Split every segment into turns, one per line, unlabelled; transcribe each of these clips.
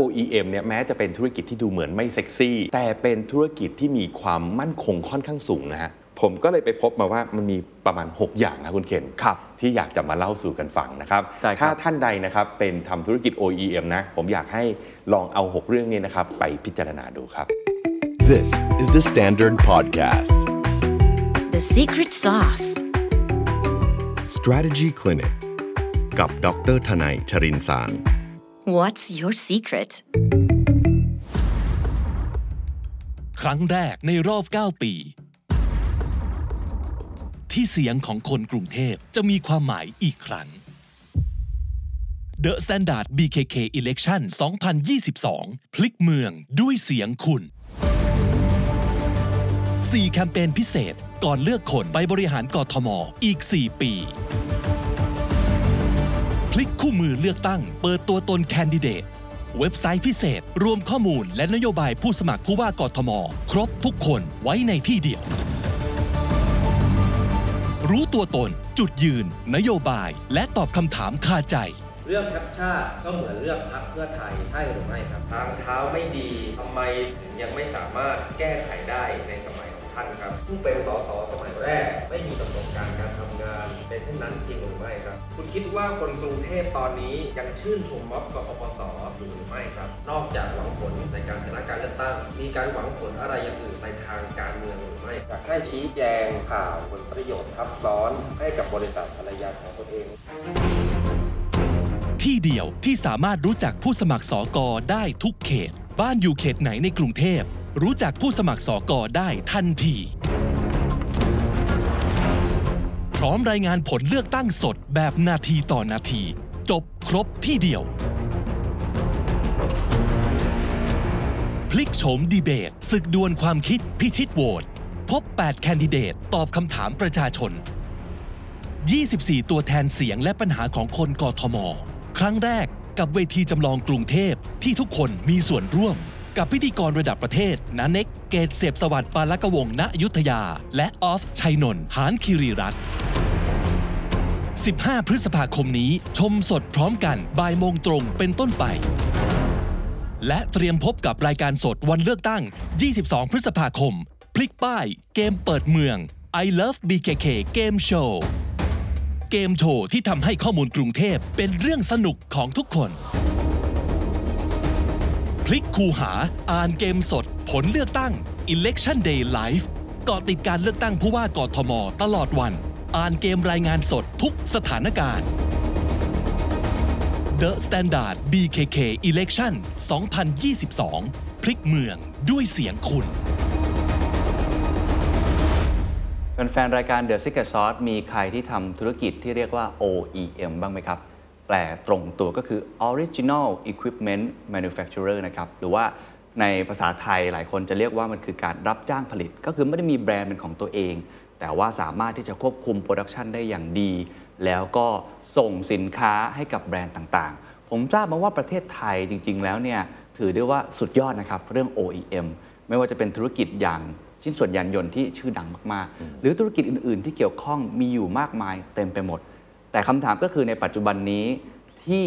OEM เนี่ยแม้จะเป็นธุรกิจที่ดูเหมือนไม่เซ็กซี่ แต่เป็นธุรกิจที่มีความมั่นคงค่อนข้างสูงนะฮะผมก็เลยไปพบมาว่ามันมีประมาณ 6 อย่างนะคุณเคน
ครับ
ที่อยากจะมาเล่าสู่กันฟังนะครับ
ได้ครับ
ถ้าท่านใดนะครับเป็นทำธุรกิจ OEM นะ ผมอยากให้ลองเอา 6 เรื่องนี้นะครับไปพิจารณาดูครับ
This is the Standard Podcast.
The secret sauce.
Strategy Clinic กับดรทนายชรินสาร
What's your secret?
ครั้งแรกในรอบ 9 ปี ที่เสียงของคนกรุงเทพจะมีความหมายอีกครั้ง The Standard BKK Election 2022 พลิกเมืองด้วยเสียงคุณ 4 แคมเปญพิเศษก่อนเลือกคนไปบริหารกทมอีก 4 ปี พลิกคู่มือเลือกตั้ง เปิดตัวตนแคนดิเดต เว็บไซต์พิเศษ รวมข้อมูลและนโยบายผู้สมัครผู้ว่ากทม ครบทุกคนไว้ในที่เดียว รู้ตัวตน จุดยืน นโยบาย และตอบคำถามคาใจ
เรื่องชัดชาติก็เหมือนเรื่องพักเพื่อไทยใช่หรือไม่ครับทางเท้าไม่ดีทำไมถึงยังไม่สามารถแก้ไขได้ในสมัย ท่านครับผู้เป็นสสสมัยแรก ไม่มีประสบการณ์การทำงานเป็นเช่นนั้นจริงหรือไม่ครับ คุณคิดว่าคนกรุงเทพตอนนี้ยังชื่นชมม็อบกปปสอยู่หรือไม่ครับ นอกจากหวังผลในการชนะการเลือกตั้ง มีการหวังผลอะไรอย่างอื่นในทางการเมืองหรือไม่อยากให้ชี้แจงข่าวผลประโยชน์ทับซ้อนให้กับบริษัทภรรยาของตนเอง
ที่เดียวที่สามารถรู้จักผู้สมัครสอกอได้ทุกเขต บ้านอยู่เขตไหนในกรุงเทพ รู้จักผู้สมัครสอกอได้ทันที พร้อมรายงานผลเลือกตั้งสดแบบนาทีต่อนาที จบครบที่เดียว พลิกโฉมดีเบตศึกดวลความคิดพิชิตโหวตพบ 8 แคนดิเดต ตอบคำถามประชาชน 24 ตัวแทนเสียงและปัญหาของคนกทม ครั้งแรกกับเวทีจำลองกรุงเทพที่ทุกคนมีส่วนร่วม กับพิธีกรระดับประเทศนาเน็กเกตเสพสวัสดิ์ปาลกวงณยุทธยา และออฟชัยนนท์หานคิรีรัตน์15 พฤษภาคมนี้ชมสดพร้อมกันบ่ายโมงตรงเป็นต้นไป และเตรียมพบกับรายการสดวันเลือกตั้ง 22 พฤษภาคม พลิกป้าย เกมเปิดเมือง I Love BKK Game Show เกมโชว์ที่ทำให้ข้อมูลกรุงเทพเป็นเรื่องสนุกของทุกคน พลิกคูหา อ่านเกมสด ผลเลือกตั้ง Election Day Live เกาะติดการเลือกตั้งผู้ว่ากทม ตลอดวัน อ่านเกมรายงานสดทุกสถานการณ์ The Standard BKK Election 2022 พลิกเมืองด้วยเสียงคุณ
แฟนๆรายการ The Secret Sauce มีใครที่ทำธุรกิจที่เรียกว่า OEM บ้างไหมครับ ลตรงตัวก็คือ Original Equipment Manufacturer นะครับ หรือว่าในภาษาไทยหลายคนจะเรียกว่ามันคือการรับจ้างผลิต ก็คือไม่ได้มีแบรนด์เป็นของตัวเอง แต่ว่าสามารถที่จะควบคุม production ได้อย่างดี แล้วก็ส่งสินค้าให้กับแบรนด์ต่างๆ ผมทราบมาว่าประเทศไทยจริง ๆ แล้วเนี่ยถือได้ว่าสุดยอดนะครับ เรื่อง OEM ไม่ว่าจะเป็นธุรกิจอย่างชิ้นส่วนยานยนต์ที่ชื่อดังมากๆ หรือธุรกิจอื่น ๆ ที่เกี่ยวข้องมีอยู่มากมายเต็มไปหมด แต่คำถามก็คือในปัจจุบันนี้ที่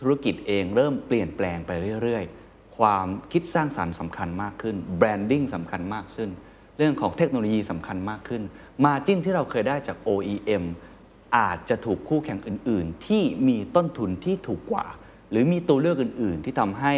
ธุรกิจเองเริ่มเปลี่ยนแปลงไปเรื่อยๆ ความคิดสร้างสรรค์สำคัญมากขึ้น แบรนดิ้งสำคัญมากขึ้น เรื่องของเทคโนโลยีสำคัญมากขึ้น มาจิ้นที่เราเคยได้จาก OEM อาจจะถูกคู่แข่งอื่น ๆ ที่มีต้นทุนที่ถูกกว่า หรือมีตัวเลือกอื่น ๆ ที่ทำให้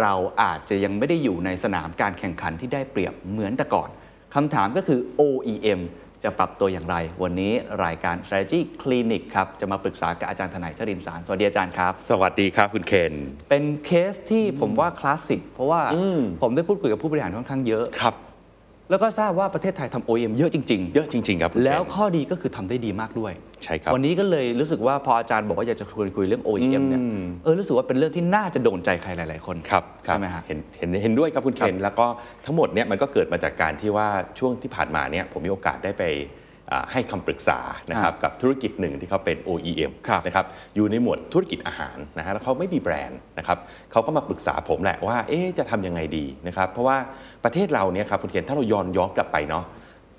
เราอาจจะยังไม่ได้อยู่ในสนามการแข่งขันที่ได้เปรียบเหมือนแต่ก่อนคำถามก็คือ OEM จะปรับตัวอย่างไร วันนี้รายการ Strategy Clinic ครับ จะมาปรึกษากับอาจารย์ทนายชรินสาร สวัสดีอาจารย์ครับ
สวัสดีครับคุณเคน
เป็นเคสที่ผมว่าคลาสสิกเพราะว่า
อืม
ผมได้พูดคุยกับผู้บริหารค่อนข้างเยอะ
ครับ
แล้วก็ทราบว่าประเทศไทยทำ OEM เยอะจริง ๆ
เยอะจริง ๆ ครับคุณเคน
แล้วข้อดีก็คือทำได้ดีมากด้วย
ใช่ครับ
วันนี้ก็เลยรู้สึกว่าพออาจารย์บอกว่าอยากจะชวนคุยเรื่อง OEM เนี่ย
อืม
เออรู้สึกว่าเป็นเรื่องที่น่าจะโดนใจใครหลาย ๆ คน
ครับครับ
ใช่ไหมฮะ
เห็นเห็นเห็นด้วยครับคุณเคนแล้วก็ทั้งหมดเนี่ยมันก็เกิดมาจากการที่ว่าช่วงที่ผ่านมาเนี่ยผมมีโอกาสได้ไปอ่า ให้คำปรึกษานะครับกับธุรกิจหนึ่งที่เขาเป็น OEM
ครับ
นะครับอยู่ในหมวดธุรกิจอาหารนะฮะแล้วเขาไม่มีแบรนด์นะครับเขาก็มาปรึกษาผมแหละว่าเอ๊ะจะทำยังไงดีนะครับเพราะว่าประเทศเราเนี่ยครับคุณเคนถ้าเราย้อนย้อนกลับไปเนาะ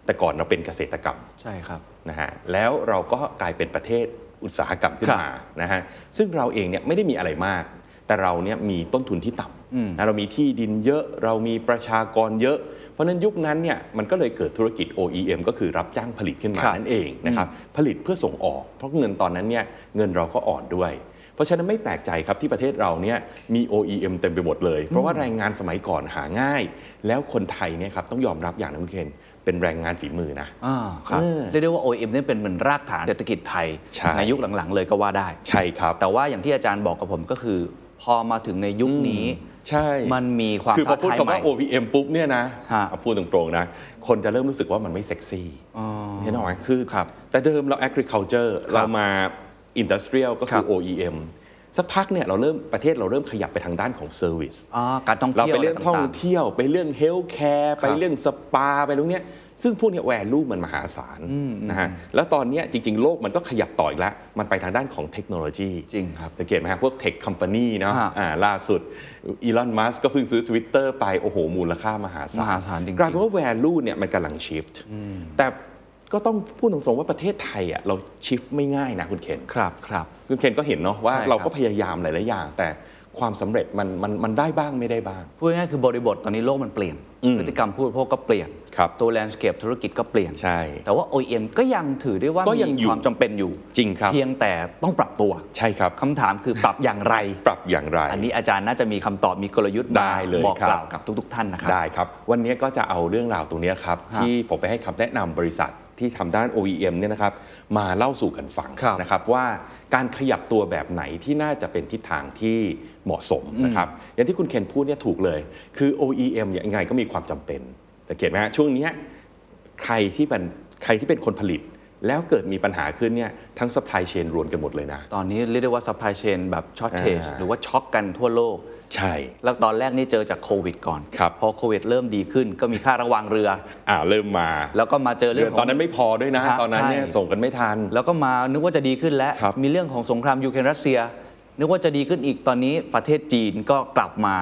แต่ก่อนเราเป็นเกษตรกรรม
ใช่ครับ
นะฮะแล้วเราก็กลายเป็นประเทศอุตสาหกรรมขึ้น
ครับ
มานะฮะซึ่งเราเองเนี่ยไม่ได้มีอะไรมากแแต่เราเนี่ยมีต้นทุนที่ต่
อืมำ
นะเรามีที่ดินเยอะเรามีประชากรเยอะเพ ราะฉะนั้นยุคนั้นเนี่ยมันก็เลยเกิดธุรกิจ OEM ก็คือรับจ้างผลิตขึ้นมา
ครับ
นั่นเองนะครับผลิตเพื่อส่งออก เพราะเงินตอนนั้นเนี่ยเงินเราก็อ่อนด้วย เพราะฉะนั้นไม่แปลกใจครับที่ประเทศเราเนี่ยมี OEM เต็มไปหมดเลย เพราะว่าแรงงานสมัยก่อนหาง่าย แล้วคนไทยเนี่ยครับต้องยอมรับอย่างนึงคุณเคนเป็นแรงงานฝีมือนะ
อ่าครับ
เออ
เรียกได้ว่า OEM นี่เป็นเหมือนรากฐานเศรษฐกิจไทย
ใช่
ยุคหลังๆ เลยก็ว่าได้
ใช่ครับ
แต่ว่าอย่างที่อาจารย์บอกกับผมก็คือ พอมาถึงในยุคนี้
ใช่
มันมีความ
คือพอ
ท้า
พูด
ทาย
คำ
ใหม่
ว่า OPM ปุ๊บเนี่ยนะ
ฮะ
เอาพูดตรงๆนะ คนจะเริ่มรู้สึกว่ามันไม่เซ็กซี่
อ๋อ
เห็นไหมคือ
ครับ
แต่เดิมเรา agriculture เรามา industrial ก็
ครั
คื
บ
อ OEM สักพักเนี่ยเราเริ่มประเทศเราเริ่มขยับไปทางด้านของ service
อ๋อการท่อง
เรา
เที่ยว
ไปเรื่องะท่อง
ต่าง
เที่ยวไปเรื่อง health care ไปเรื่องสปาไปตรงเนี้ย ซึ่งพวกเนี้ยแวลูมันมหาศาลนะฮะแล้วตอนเนี้ยจริง ๆ โลกมันก็ขยับต่ออีกแล้ว มันไปทางด้านของเทคโนโลยี
จริงครับ
สังเกตไหมครับพวกเทคคอมพานีเนาะ
ฮะ
อ่าล่าสุดอีลอนมัสก็เพิ่งซื้อ Twitter ไป โอ้โห มูลค่ามหาศาล
มหาศาลจริงๆ
กลายเป็นว่า value เนี่ยมันกำลัง shift แต่ก็ต้องพูดตรงๆว่าประเทศไทยอะเรา shift ไม่ง่ายนะคุณเคน
ครับครับ
คุณเคนก็เห็นเนาะว่า
ใช่ครับ
เราก็พยายามหลายๆอย่าง แต่ความสำเร็จมันมันมันได้บ้างไม่ได้บ้าง
พูดง่ายๆคือบริบทตอนนี้โลกมันเปลี่ยน
อืม
พฤติกรรมผู้บริโภคก็เปลี่ยน
ครับ
ตัวแลนด์สเคปธุรกิจก็เปลี่ยน
ใช่
แต่ว่า OEM ก็ยังถือได้ว่า
ก็ยัง
มี
อยู่
ความจำเป็นอยู่
จริงครับ
เพียงแต่ต้องปรับตัว
ใช่ครับ
คำถามคือปรับอย่างไร
ปรับอย่างไร
อันนี้อาจารย์น่าจะมีคำตอบมีกลยุทธ์มา
ได้เลย
บอก
ครับ
กล่าวกับทุก ๆ ท่านนะครับ
ได้ครับ วันนี้ก็จะเอาเรื่องราวตรงเนี้ยครับ
ฮะ
ที่ผมไปให้คำแนะนำบริษัทที่ทำด้าน OEM เนี่ยนะครับ มาเล่าสู่กันฟัง
ครับ
นะครับว่าการขยับตัวแบบไหนที่น่าจะเป็นทิศทางที่เหมาะสมนะครับ อย่างที่คุณเคนพูดเนี่ยถูกเลย คือ OEM เนี่ยยังไงก็มีความจำเป็น สังเกตไหมฮะช่วงเนี้ยใครที่เป็นใครที่เป็นคนผลิต แล้วเกิดมีปัญหาขึ้นเนี่ยทั้ง supply chain รวนกันหมดเลยนะ
ตอนนี้เรียกได้ว่า supply chain แบบช็อตเทจ
อ่า
หรือว่าช็อกกันทั่วโลก
ใช่
แล้วตอนแรกนี่เจอจากโควิดก่อน
ครับ
พอโควิดเริ่มดีขึ้นก็มีค่าระวังเรือ
อ่าเริ่มมา
แล้วก็มาเจอเรื่
เรือ
องข
ต
อ
องนนั้นไม่พอด้วยนะ
ฮะ
ตอนนั้นเนี่ย
ใช่
ส่งกันไม่ทัน
แล้วก็มานึกว่าจะดีขึ้นแล้ว
ครับ
มีเรื่องของสงครามยูเครนรัสเซียนึกว่าจะดีขึ้นอีกตอนนี้ประเทศจีนก็กลับมา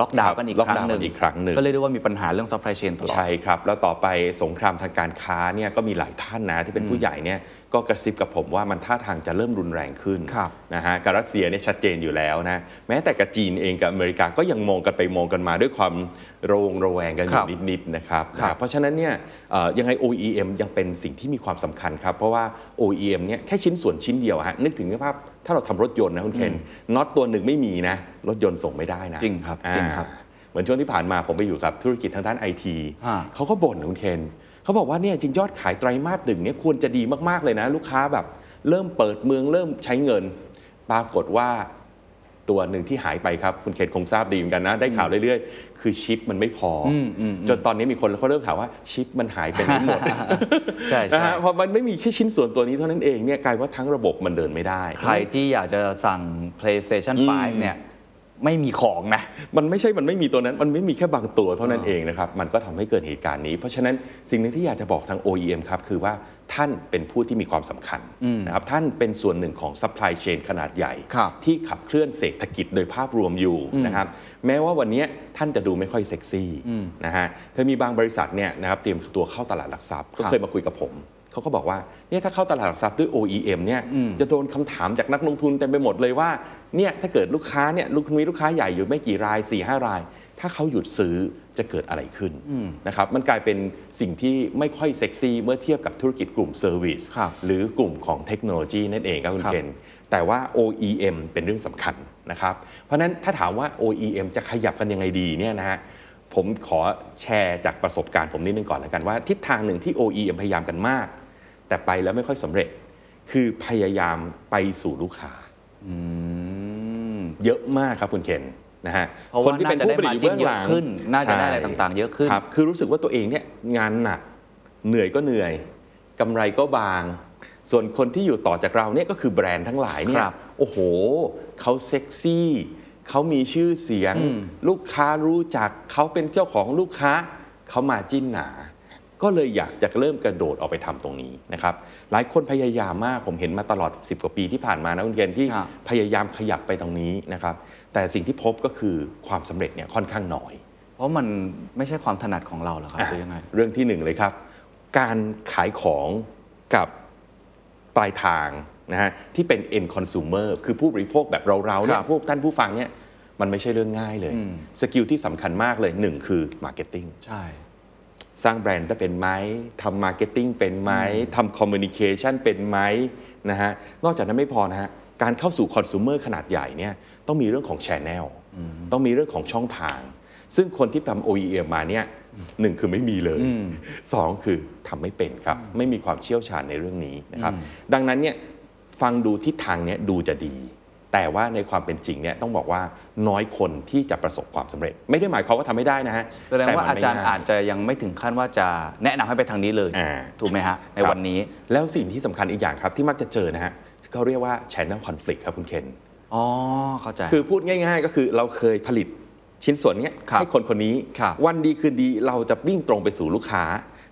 ล็อกดาวน์กันอีก
ล็อก
ครั้
ดาว
ง
น์
หนึ่ง
อีกครั้งหนึ่ง
ก็เลยได้ว่ามีปัญหาเรื่อง supply chain ตลอด
ใช่ครับ แล้วต่อไปสงครามทางการค้าเนี่ยก็มีหลายท่านนะที่เป็นผู้ใหญ่เนี่ย ก็กระซิบกับผมว่ามันท่าทางจะเริ่มรุนแรงขึ้น
ครับ
นะฮะกับรัสเซียเนี่ยชัดเจนอยู่แล้วนะแม้แต่กับจีนเองกับอเมริกาก็ยังมองกันไปมองกันมาด้วยความระวงระแวงกันอ
ครั
ยู่
บ
นิดๆนะครับ
ครับ
นะเพราะฉะนั้นเนี่ยเอ่อยังไง OEM ยังเป็นสิ่งที่มีความสำคัญครับ เพราะว่า OEM เนี่ยแค่ชิ้นส่วนชิ้นเดียวอะฮะนึกถึงภาพถ้าเราทำรถยนต์นะคุณเคนน็อตตัวหนึ่งไม่มีนะรถยนต์ส่งไม่ได้นะ
จริงครับ
อ่า
จริงครับ
เหมือนช่วงที่ผ่านมาผมไปอยู่กับธุรกิจทางด้านไอที
ฮะ
เขาก็บ่นนะคุณเคน เขาบอกว่าเนี่ยจริงยอดขายไตรมาสหนึ่งเนี่ยควรจะดีมากๆเลยนะ ลูกค้าแบบเริ่มเปิดเมืองเริ่มใช้เงิน ปรากฏว่าตัวหนึ่งที่หายไปครับ คุณเคนคงทราบดีเหมือนกันนะ ได้ข่าวเรื่อยๆ คือชิปมันไม่พออ
มอืม
จนตอนนี้มีคนเขาเริ่มถามว่าชิปมันหายไปไหนหมด
ใช่ใช่
นะฮะพอมันไม่มีแค่ชิ้นส่วนตัวนี้เท่านั้นเองเนี่ยกลายว่าทั้งระบบมันเดินไม่ได้
ใครที่อยากจะสั่ง PlayStation
อืม
5เนี่ย ไม่มีของนะ
มันไม่ใช่มันไม่มีตัวนั้น มันไม่มีแค่บางตัวเท่านั้นเองนะครับ มันก็ทำให้เกิดเหตุการณ์นี้ เพราะฉะนั้นสิ่งหนึ่งที่อยากจะบอกทาง OEM ครับ คือว่าท่านเป็นผู้ที่มีความสำคัญนะครับ ท่านเป็นส่วนหนึ่งของ supply chain ขนาดใหญ่
ครับ
ที่ขับเคลื่อนเศรษฐกิจโดยภาพรวมอยู่นะครับ แม้ว่าวันนี้ท่านจะดูไม่ค่อยเซ็กซี่นะฮะ เคยมีบางบริษัทเนี่ยนะครับเตรียมตัวเข้าตลาดหลักทรัพย์ ก็เคยมาคุยกับผม เขาก็บอกว่าเนี่ยถ้าเข้าตลาดหลักทรัพย์ด้วย OEM เนี่ยจะโดนคำถามจากนักลงทุนเต็มไปหมดเลยว่าเนี่ยถ้าเกิดลูกค้าเนี่ยลูกมีลูกค้าใหญ่อยู่ไม่กี่ราย4ี่ห้าราย ถ้าเขาหยุดซื้อจะเกิดอะไรขึ้นนะครับมันกลายเป็นสิ่งที่ไม่ค่อยเซ็กซี่เมื่อเทียบกับธุรกิจกลุ่มเซอร์วิส
ครับ
หรือกลุ่มของเทคโนโลยีนั่นเองครับคุณ
ครับ
เคนแต่ว่า OEM เป็นเรื่องสำคัญนะครับเพราะฉะนั้นถ้าถามว่า OEM จะขยับกันยังไงดีเนี่ยนะฮะผมขอแชร์จากประสบการณ์ผมนิดนึงก่อนแล้วกันว่า ทิศทางหนึ่งที่ OEM พยายามกันมาก แต่ไปแล้วไม่ค่อยสำเร็จ คือพยายามไปสู่ลูกค้า
อืม
เยอะมากครับคุณเคนนะฮะ
เพราะว่า
คนที่เป็นผู้ผลิตอยู่เบื้องหลัง
น่าจะได้ margin เยอะขึ้น น่าจะได้อะไร
ใช่
ต่างๆ เยอะขึ้น
ครับคือรู้สึกว่าตัวเองเนี่ยงานหนักเหนื่อยก็เหนื่อยกำไรก็บาง ส่วนคนที่อยู่ต่อจากเราเนี่ยก็คือแบรนด์ทั้งหลายเนี่
ค
ย
รับ
โอ้โหเขาเซ็กซี่เขามีชื่อเสียง
อืม
ลูกค้ารู้จักเขาเป็นเจ้าของลูกค้าเขามาจิ้นหนา ก็เลยอยากจะเริ่มกระโดดออกไปทำตรงนี้นะครับหลายคนพยายามมากผมเห็นมาตลอด 10 กว่าปีที่ผ่านมานะคุณเกณฑ์ที่
ครับ
พยายามขยับไปตรงนี้นะครับแต่สิ่งที่พบก็คือความสำเร็จเนี่ยค่อนข้างน้อย
เพราะมันไม่ใช่ความถนัดของเราเหรอครับหรือยังไง
เรื่องที่หนึ่งเลยครับ การขายของกับปลายทางนะฮะที่เป็น end consumer คือผู้บริโภคแบบเราๆเนี่ย
ครับ
พวกท่านผู้ฟังเนี่ยมันไม่ใช่เรื่องง่ายเลย
อืม
skill ที่สำคัญมากเลยหนึ่งคือ marketing
ใช่
สร้างแบรนด์ได้เป็นไหมทำ marketing เป็นไหมทำ communication เป็นไหมนะฮะนอกจากนั้นไม่พอนะฮะการเข้าสู่คอน sumer ขนาดใหญ่เนี่ยต้องมีเรื่องของแชนแนลต้องมีเรื่องของช่องทาง ซึ่งคนที่ทำ OEM มาเนี่ยหนึ่งคือไม่มีเลย
อืม
สองคือทำไม่เป็นครับ ไม่มีความเชี่ยวชาญในเรื่องนี้นะครับดังนั้นเนี่ยฟังดูทิศทางเนี้ยดูจะดี แต่ว่าในความเป็นจริงเนี่ยต้องบอกว่าน้อยคนที่จะประสบความสำเร็จ ไม่ได้หมายความว่าทำไม่ได้นะฮะ
แสดงว่า
ต่มัน
อา
ไม่
จารย์
ง่
อาจจะยังไม่ถึงขั้นว่าจะแนะนำให้ไปทางนี้เลย
อ่า
ถูกไหมฮะใน
ครับ
วันนี้
แล้วสิ่งที่สำคัญอีกอย่างครับที่มักจะเจอนะฮะเขาเรียกว่า channel conflict ครับคุณเคน
อ๋อเข้าใจ
คือพูดง่าย ๆ ก็คือเราเคยผลิตชิ้นส่วนเนี้ย
ครับ
ให้คนคนนี้
ครับ
วันดีคืนดีเราจะวิ่งตรงไปสู่ลูกค้า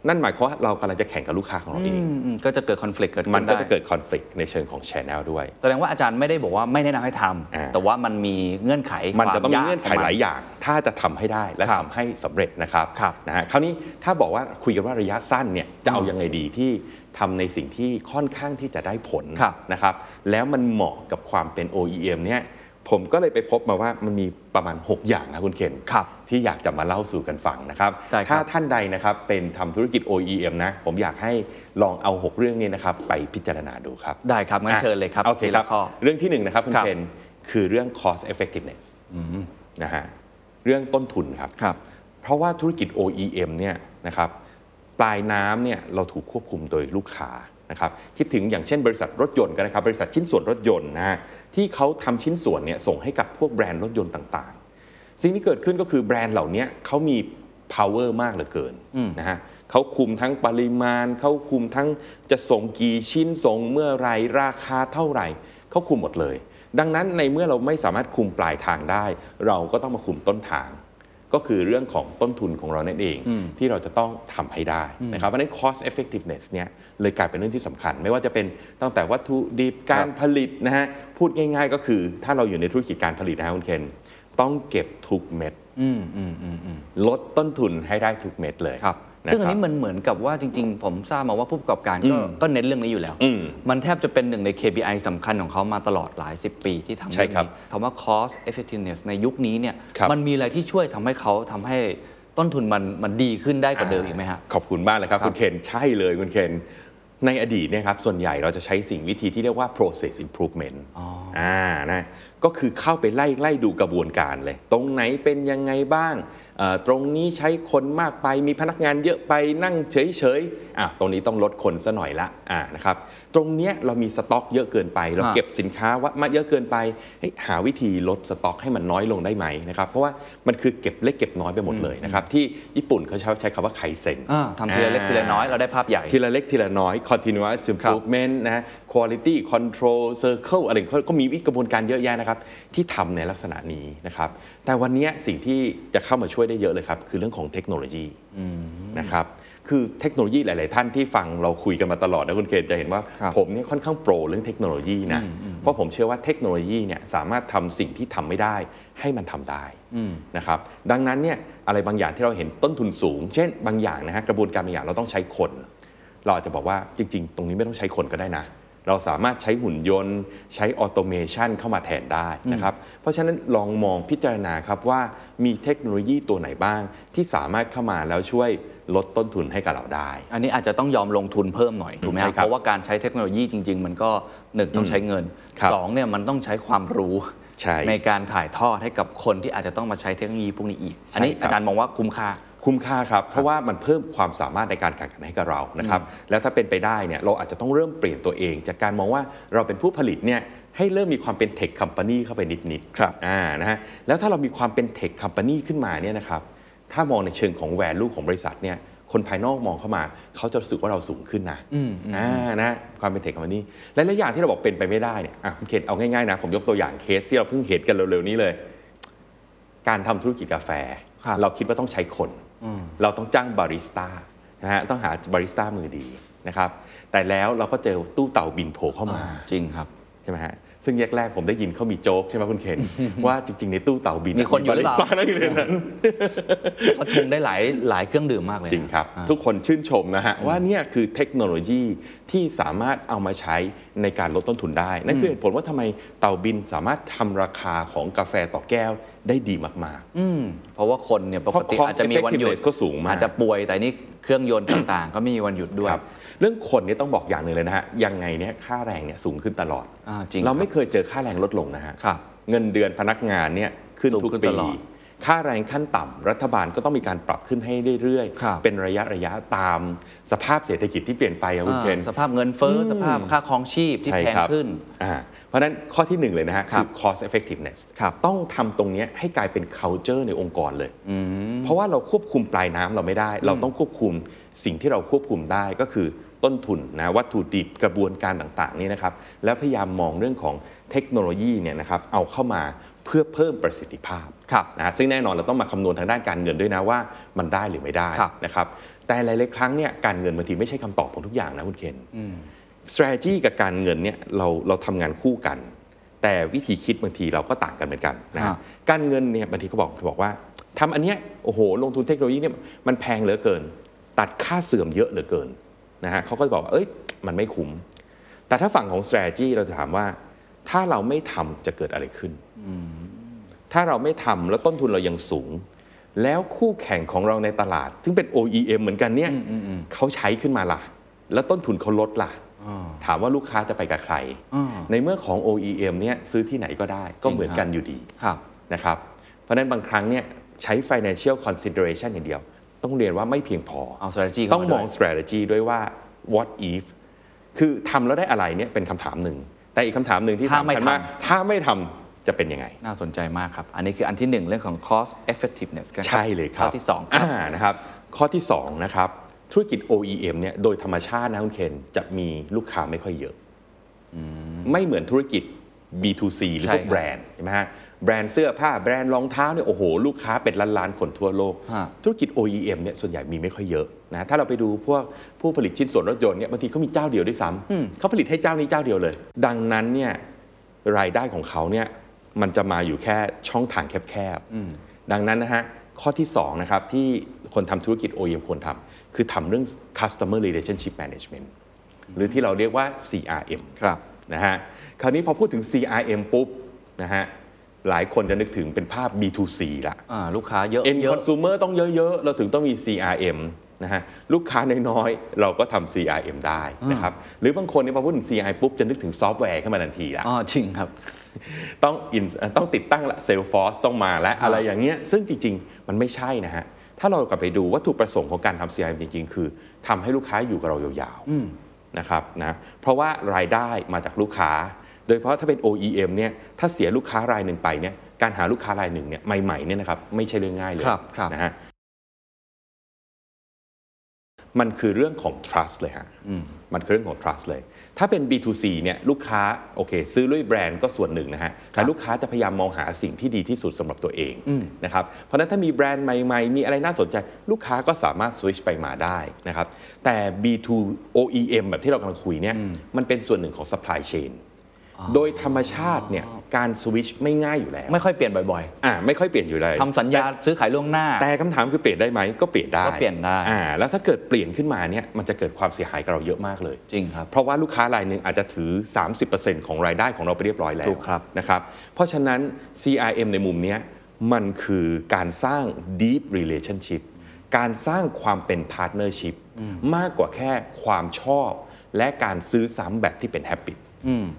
นั่นหมายความว่าเรากำลังจะแข่งกับลูกค้าของเราเอง
อืมอืมก็จะเกิดคอน FLICT เกิดขึ้น
มันก็
ได้
จะเกิด conflict ในเชิงของ channel ด้วย
แสดงว่าอาจารย์ไม่ได้บอกว่าไม่แนะนำให้ท
อ่าำ
แต่ว่ามันมีเงื่อนไข
มันจะต้องมี
ควา
เงื่อนไข
ขงมั
หลายอย่าง ถ้าจะทำให้ได้และ
ครับ
ทำให้สำเร็จนะครับ
ครับ
นะฮะคราวนี้ถ้าบอกว่าคุยกันว่าระยะสั้นเนี่ยจะเอา
อืม
ยังไงดีที่ทำในสิ่งที่ค่อนข้างที่จะได้ผล
ครับ
นะครับแล้วมันเหมาะกับความเป็น OEM เนี่ย ผมก็เลยไปพบมาว่ามันมีประมาณ 6 อย่างนะคุณเคน
ครับ
ที่อยากจะมาเล่าสู่กันฟังนะครับ
ได้ครับ
ถ้าท่านใดนะครับเป็นทำธุรกิจ OEM นะ ผมอยากให้ลองเอา 6 เรื่องนี้นะครับไปพิจารณาดูครับ
ได้ครับงั้นเชิญเลยครับ
โอเค
ที
ค
ละ
รับ
ข้อ
เรื่องที่หนึ่งนะครับคุณ
ครับ
เคนคือเรื่อง cost effectiveness นะฮะเรื่องต้นทุนครับ
ครับ
เพราะว่าธุรกิจ OEM เนี่ยนะครับปลายน้ำเนี่ยเราถูกควบคุมโดยลูกค้า นะครับคิดถึงอย่างเช่นบริษัทรถยนต์กันนะครับบริษัทชิ้นส่วนรถยนต์นะฮะที่เขาทำชิ้นส่วนเนี่ยส่งให้กับพวกแบรนด์รถยนต์ต่างๆ สิ่งที่เกิดขึ้นก็คือแบรนด์เหล่านี้เขามี power มากเหลือเกิน
อืม
นะฮะเขาคุมทั้งปริมาณเขาคุมทั้งจะส่งกี่ชิ้นส่งเมื่อไหรราคาเท่าไหร่เขาคุมหมดเลย ดังนั้นในเมื่อเราไม่สามารถคุมปลายทางได้ เราก็ต้องมาคุมต้นทาง ก็คือเรื่องของต้นทุนของเรานั่นเอง
อืม
ที่เราจะต้องทำให้ได้นะครับเพราะฉะนั้น cost effectiveness เนี่ยเลยกลายเป็นเรื่องที่สำคัญ ไม่ว่าจะเป็นตั้งแต่วัตถุดิบการผลิตนะฮะพูดง่ายๆ ก็คือถ้าเราอยู่ในธุรกิจการผลิตนะฮะคุณเคนต้องเก็บทุกเม็ด
อืมอืมอืมอืม
ลดต้นทุนให้ได้ทุกเม็ดเลย
ครับะ ซึ่งอัน
ค
นี้
รับ
มันเหมือนกับว่าจริง ๆ ผมทราบมาว่าผู้ประกอบการก็
อืม
ก็เน้นเรื่องนี้อยู่แล้ว
อืม
มันแทบจะเป็นหนึ่งใน KPI สำคัญของเขามาตลอดหลายสิบปีที่ทำ
ใช่
เรื่อง
ครับ
นี้คำว่า cost effectiveness ในยุคนี้เนี่ย
ครับ
มันมีอะไรที่ช่วยทำให้เขาทำให้ต้นทุนมันมันดีขึ้นได้กว่าเดิมอีกไหมฮะ
ขอบคุณมากเลยครับ
ครับ
คุณเคนใช่เลยคุณเคนในอดีตเนี่ยครับส่วนใหญ่เราจะใช้สิ่งวิธีที่เรียกว่า process improvement
อ๋อ
อ่านะก็คือเข้าไปไล่ไล่ดูกระบวนการเลย ตรงไหนเป็นยังไงบ้างเอ่อ ตรงนี้ใช้คนมากไปมีพนักงานเยอะไปนั่งเฉยๆอะตรงนี้ต้องลดคนซะหน่อยละอ่านะครับ ตรงเนี้ยเรามีสต็อกเยอะเกินไป เรา
อ่า
เก็บสินค้าว่ามาเยอะเกินไปเฮ้ยหาวิธีลดสต็อกให้มันน้อยลงได้ไหมนะครับเพราะว่ามันคือเก็บเล็กเก็บน้อยไปหมดเลยนะครับที่ญี่ปุ่นเขาใช้ใช้คำว่าไคเซ็น
อ่าทำทีละเล็กทีละน้อยเราได้ภาพใหญ่
ทีละเล็กทีละน้อย continuous improvement นะ quality control circle อะไรเขาก็มีวิธีกระบวนการเยอะแยะนะครับที่ทำในลักษณะนี้นะครับแต่วันนี้สิ่งที่จะเข้ามาช่วยได้เยอะเลยครับคือเรื่องของเทคโนโลยีนะครับ คือเทคโนโลยีหลาย ๆ ท่านที่ฟังเราคุยกันมาตลอดนะคุณเคนจะเห็นว่า
ครับ
ผมเนี่ยค่อนข้าง pro เรื่องเทคโนโลยีนะเพราะผมเชื่อว่าเทคโนโลยีเนี่ยสามารถทำสิ่งที่ทำไม่ได้ให้มันทำได้
อืม
นะครับดังนั้นเนี่ยอะไรบางอย่างที่เราเห็นต้นทุนสูง เช่นบางอย่างนะฮะกระบวนการบางอย่างเราต้องใช้คน เราอาจจะบอกว่าจริง ๆ ตรงนี้ไม่ต้องใช้คนก็ได้นะเราสามารถใช้หุ่นยนต์ ใช้ automation เข้ามาแทนได้นะครับ เพราะฉะนั้นลองมองพิจารณาครับว่ามีเทคโนโลยีตัวไหนบ้างที่สามารถเข้ามาแล้วช่วย ลดต้นทุนให้กับเราได้
อันนี้อาจจะต้องยอมลงทุนเพิ่มหน่อยถูกไหม
ใช่
ฮะ
ครับ
เพราะว่าการใช้เทคโนโลยีจริง ๆ มันก็หนึ่งต้องใช้เงิน
ครับ
สองเนี่ยมันต้องใช้ความรู้
ใช่
การถ่ายทอดให้กับคนที่อาจจะต้องมาใช้เทคโนโลยีพวกนี้อีก อันนี้
ใช่ครับ
อาจารย์มองว่าคุ้มค่า
คุ้มค่าครับ เพราะว่ามันเพิ่มความสามารถในการแข่งขันให้กับเรานะครับ แล้วถ้าเป็นไปได้เนี่ยเราอาจจะต้องเริ่มเปลี่ยนตัวเอง จากการมองว่าเราเป็นผู้ผลิตเนี่ยให้เริ่มมีความเป็นเทคคัมปานีเข้าไปนิดๆ
ครับ
อ่านะฮะแล้วถ้าเรามีความเป็นเทคคัมปานีขึ้นมาเนี่ยนะครับ ถ้ามองในเชิงของแวลูของบริษัทเนี่ยคนภายนอกมองเข้ามา เขาจะรู้สึกว่าเราสูงขึ้นนะ
อืมอืม
อ่านะความเป็นเทคคัมปานีและหลายอย่างที่เราบอกเป็นไปไม่ได้เนี่ยอะคุณเคนเอาง่ายๆนะ ผมยกตัวอย่างเคสที่เราเพิ่งเห็นกันเร็วๆนี้เลย การทำธุรกิจกาแฟ
ครับ
เราคิดว่าต้องใช้คน เราต้องจ้างบาริสต้านะฮะต้องหาบาริสต้ามือดีนะครับแต่แล้วเราก็เจอตู้เต่าบินโผล่เข้ามา
จริงครับ
ใช่ไหมฮะ ซึ่งแรกๆผมได้ยินเขามีโจ๊กใช่ไหมคุณเคนว่าจริง ๆ ในตู้เต่าบิน
มีคนอยู่หรือเปล่า
บาริสต้านั่งอยู่ในนั้น
เขาชงได้หลายหลายเครื่องดื่มมากเลยนะ
จริงครับ
อ่า
ทุกคนชื่นชมนะฮะว่าเนี่ยคือเทคโนโลยีที่สามารถเอามาใช้ในการลดต้นทุนได้ นั่นคือเหตุผลว่าทำไมเต่าบินสามารถทำราคาของกาแฟต่อแก้ว ได้ดีมาก
อืมเพราะว่าคนเนี่ยปกติ
เพราะ cost
อาจจะมีวันหยุด
effectiveness ก็สูงมาก
อาจจะป่วยแต่นี่เครื่องยนต์ต่างๆ ก็ไม่มีวันหยุดด้วย
ครับเรื่องคนเนี่ยต้องบอกอย่างหนึ่งเลยนะฮะยังไงเนี่ยค่าแรงเนี่ยสูงขึ้นตลอด
อ่าจริง
เรา
ครับ
ไม่เคยเจอค่าแรงลดลงนะฮะ
ครับ
เงินเดือนพนักงานเนี่ยขึ้น
สูง
ทุก
ขึ้น
ปี
ตลอด
ค่าแรงขั้นต่ำรัฐบาลก็ต้องมีการปรับขึ้นให้เรื่อย
ครับ
ๆเป็นระยะระยะตามสภาพเศรษฐกิจที่เปลี่ยนไปอะคุณเคน
อ่าสภาพเงินเฟ้ออ
ม
สภาพค่าครองชีพที่
ใช่
แพง
ครับ
ขึ้น
อ่าเพราะฉะนั้นข้อที่หนึ่งเลยนะฮะ
ครั
คื
บ
อ cost effectiveness
ครับ
ต้องทำตรงเนี้ยให้กลายเป็น culture ในองค์กรเลย เพราะว่าเราควบคุมปลายน้ำเราไม่ได้ เราต้องควบคุมสิ่งที่เราควบคุมได้ก็คือต้นทุนนะวัตถุดิบกระบวนการต่างๆนี่นะครับแล้วพยายามมองเรื่องของเทคโนโลยีเนี่ยนะครับเอาเข้ามา เพื่อเพิ่มประสิทธิภาพ
ครับ
นะซึ่งแน่นอนเราต้องมาคำนวณทางด้านการเงินด้วยนะว่ามันได้หรือไม่ได้
ครับ
นะครับแต่หลายๆครั้งเนี่ยการเงินบางทีไม่ใช่คำตอบของทุกอย่างนะคุณเคน strategy กับการเงินเนี่ยเราเราทำงานคู่กัน แต่วิธีคิดบางทีเราก็ต่างกันเหมือนกันนะ
ครั
ฮะ
บ
การเงินเนี่ยบางทีเขาบอกบอกว่าทำอันเนี้ยโอ้โหลงทุนเทคโนโลยีเนี่ยมันแพงเหลือเกิน ตัดค่าเสื่อมเยอะเหลือเกินนะฮะเขาก็จะบอกว่าเอ้ยมันไม่คุ้มแต่ถ้าฝั่งของ strategy เราจะถามว่า ถ้าเราไม่ทำจะเกิดอะไรขึ้น ถ้าเราไม่ทำแล้วต้นทุนเรายังสูง แล้วคู่แข่งของเราในตลาด ซึ่งเป็น OEM เหมือนกันเนี่ยเขาใช้ขึ้นมาล่ะ แล้วต้นทุนเขาลดล่ะ ถามว่าลูกค้าจะไปกับใคร
อ่า
ในเมื่อของ OEM เนี่ยซื้อที่ไหนก็ได้ก็เหมือนกันอยู่ดี
ครับ
นะครับ เพราะฉะนั้นบางครั้งเนี่ยใช้ financial consideration อย่างเดียว ต้องเรียนว่าไม่เพียงพอ
เอา strategy เข้า
ต้อง
มาด้วย
มอง strategy ด้วยว่า what if คือทำแล้วได้อะไรเนี่ยเป็นคำถามหนึ่ง แต่อีกคำถามหนึ่งที่
ถ้าไม่
สำคัญมาก
ทำ
ถ้าไม่ทำจะเป็นยังไง
น่าสนใจมากครับ อันนี้คืออันที่หนึ่งเรื่องของ cost effectiveness กัน
ใช่เลยครับ
ข้อที่สองครับา
นะครับ ข้อที่สองนะครับธุรกิจ OEM เนี่ยโดยธรรมชาตินะคุณเคนจะมีลูกค้าไม่ค่อยเยอะ ไม่เหมือนธุรกิจ B2C หรือ
ใช่
พวกแบรนด์ใช่ไหมฮะแบรนด์เสื้อผ้าแบรนด์รองเท้าเนี่ยโอ้โห ลูกค้าเป็นล้านๆคนทั่วโลก
ฮะ
ธุรกิจ OEM เนี่ยส่วนใหญ่มีไม่ค่อยเยอะ นะถ้าเราไปดูพวกผู้ผลิตชิ้นส่วนรถยนต์เนี่ยบางทีเขามีเจ้าเดียวด้วยซ้ำเขาผลิตให้เจ้านี้เจ้าเดียวเลย ดังนั้นเนี่ยรายได้ของเขาเนี่ยมันจะมาอยู่แค่ช่องทางแคบๆดังนั้นนะฮะข้อที่สองนะครับที่คนทำธุรกิจ OEM ควรทำคือทำเรื่อง customer relationship management หรือที่เราเรียกว่า CRM
ครับ
นะฮะคราวนี้พอพูดถึง CRM ปุ๊บนะฮะ หลายคนจะนึกถึงเป็นภาพ B2C ละ
อ่าลูกค้าเยอะ
End
เยอะ
consumer ต้องเยอะ ๆ เราถึงต้องมี CRM นะฮะลูกค้าน้อยๆ เราก็ทำ CRM ได้นะครับหรือบางคนเนี่ยพอพูดถึง CRM ปุ๊บ จะนึกถึงซอฟต์แวร์ขึ้นมาทันทีละ
อ๋อจริงครับ
ต้อง in- ต้องติดตั้งละ Salesforce ต้องมาและอะไรอย่างเงี้ยซึ่งจริง ๆ มันไม่ใช่นะฮะถ้าเรากลับไปดูวัตถุประสงค์ของการทำ CRM จริง ๆ คือทำให้ลูกค้าอยู่กับเรายาวๆนะครับนะเพราะว่ารายได้มาจากลูกค้า โดยเฉพาะถ้าเป็น OEM เนี่ยถ้าเสียลูกค้ารายหนึ่งไปเนี่ยการหาลูกค้ารายหนึ่งเนี่ยใหม่ๆเนี่ยนะครับไม่ใช่เรื่องง่ายเลย
ครับครับ
นะฮะมันคือเรื่องของ trust เลยฮะมันคือเรื่องของ trust เลย ถ้าเป็น B2C เนี่ยลูกค้าโอเค ซื้อด้วยแบรนด์ก็ส่วนหนึ่งนะฮะแต่ลูกค้าจะพยายามมองหาสิ่งที่ดีที่สุดสำหรับตัวเองนะครับเพราะฉะนั้นถ้ามีแบรนด์ใหม่ๆ มีอะไรน่าสนใจ ลูกค้าก็สามารถ switch ไปมาได้นะครับแต่ B2 OEM แบบที่เรากำลังคุยเนี่ยมันเป็นส่วนหนึ่งของ supply chain โดยธรรมชาติเนี่ยการสวิชไม่ง่ายอยู่แล้ว
ไม่ค่อยเปลี่ยนบ่อย
อ่าไม่ค่อยเปลี่ยนอยู่เลย
ๆทำสัญญาซื้อขายล่วงหน้า
แต่คำถามคือเปลี่ยนได้ไหมก็เปลี่ยนได้
ก็เปลี่ยนได้
อ่าแล้วถ้าเกิดเปลี่ยนขึ้นมาเนี่ยมันจะเกิดความเสียหายกับเราเยอะมากเลย
จริงครับ
เพราะว่าลูกค้ารายหนึ่งอาจจะถือ 30%ของรายได้ของเราไปเรียบร้อยแล้ว
ถูกครับ
นะครับเพราะฉะนั้น CRM ในมุมเนี้ยมันคือการสร้าง deep relationship การสร้างความเป็น partnership มากกว่าแค่ความชอบ และการซื้อซ้ำแบบที่เป็น habit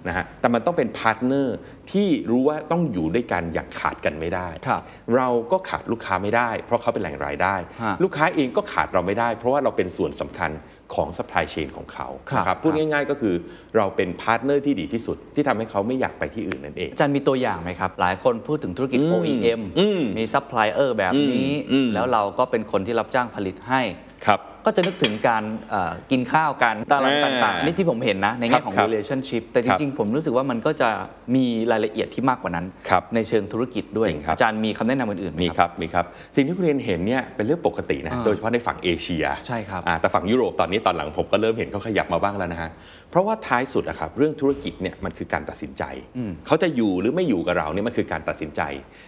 นะฮะแต่มันต้องเป็น partner ที่รู้ว่าต้องอยู่ด้วยกันอย่างขาดกันไม่ได้
ครับ
เราก็ขาดลูกค้าไม่ได้ เพราะเขาเป็นแหล่งรายได้
ฮะ
ลูกค้าเองก็ขาดเราไม่ได้ เพราะว่าเราเป็นส่วนสำคัญของ supply chain ของเขา
ครับ
นะครับพูด
ครับ
ง่ายๆก็คือเราเป็นพาร์ทเนอร์ที่ดีที่สุด ที่ทำให้เขาไม่อยากไปที่อื่นนั่นเอง
อาจารย์มีตัวอย่างไหมครับ หลายคนพูดถึงธุรกิจ OEM
อืม
มีซัพพลายเออร์แบบนี้
อืม
แล้วเราก็เป็นคนที่รับจ้างผลิตให้
ครับ
ก็จะนึกถึงการเอ่อกินข้าวกันตาราง
อ่า
ต่างๆนี่ที่ผมเห็นนะ ในแง่ของ
ครับ
relationship แต่จ
ริ
งๆ ครับ ผมรู้สึกว่ามันก็จะมีรายละเอียดที่มากกว่านั้น
ครับ
ในเชิงธุรกิจด้วย
จริงครับ
อาจารย์มีคำแนะนำอื่นๆไหม
มี
ค
ครับรับมีครับ สิ่งที่คุณเรียนเห็นเนี่ยเป็นเรื่องปกตินะ
อ่า
โดยเฉพาะในฝั่งเอเชีย
ใช่ครับ
อ่าแต่ฝั่งยุโรปตอนนี้ตอนหลังผมก็เริ่มเห็นเขาขยับมาบ้างแล้วนะฮะเพราะว่าท้ายสุดอะครับเรื่องธุรกิจเนี่ยมันคือการตัดสินใจ เขาจะอยู่หรือไม่อยู่กับเราเนี่ยมันคือการตัดสินใจ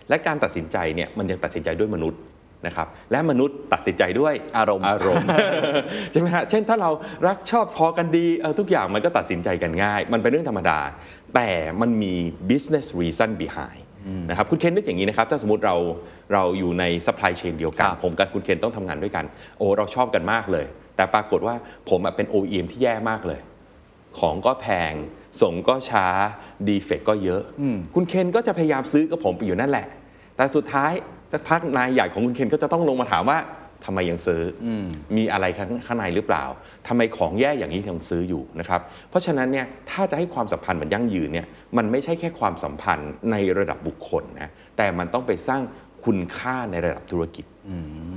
และการตัดสินใจเนี่ยมันยังตัดสินใจด้วยมนุษย์ นะครับและมนุษย์ตัดสินใจด้วย
อารมณ์
อารมณ์ใช่ไหมฮะเช่นถ้าเรารักชอบพอกันดีเออทุกอย่างมันก็ตัดสินใจกันง่าย มันเป็นเรื่องธรรมดา แต่มันมี business reason behind นะครับคุณเคนนึกอย่างนี้นะครับ ถ้าสมมติเราเราอยู่ใน supply chain เดียวกัน
ครับ
ผมกับคุณเคนต้องทำงานด้วยกัน โอ้เราชอบกันมากเลย แต่ปรากฏว่าผมอะเป็น OEM ที่แย่มากเลย ของก็แพงส่งก็ช้า defect ก็เยอะ คุณเคนก็จะพยายามซื้อกับผมไปอยู่นั่นแหละ แต่สุดท้าย สักพักนายใหญ่ของคุณเคนก็จะต้องลงมาถามว่าทำไมยังซื้ออยู่มีอะไรข้างข้างในหรือเปล่าทำไมของแย่อย่างนี้ยังซื้ออยู่นะครับเพราะฉะนั้นเนี่ยถ้าจะให้ความสัมพันธ์มันยั่งยืนเนี่ยมันไม่ใช่แค่ความสัมพันธ์ในระดับบุคคลนะแต่มันต้องไปสร้างคุณค่าในระดับธุรกิจ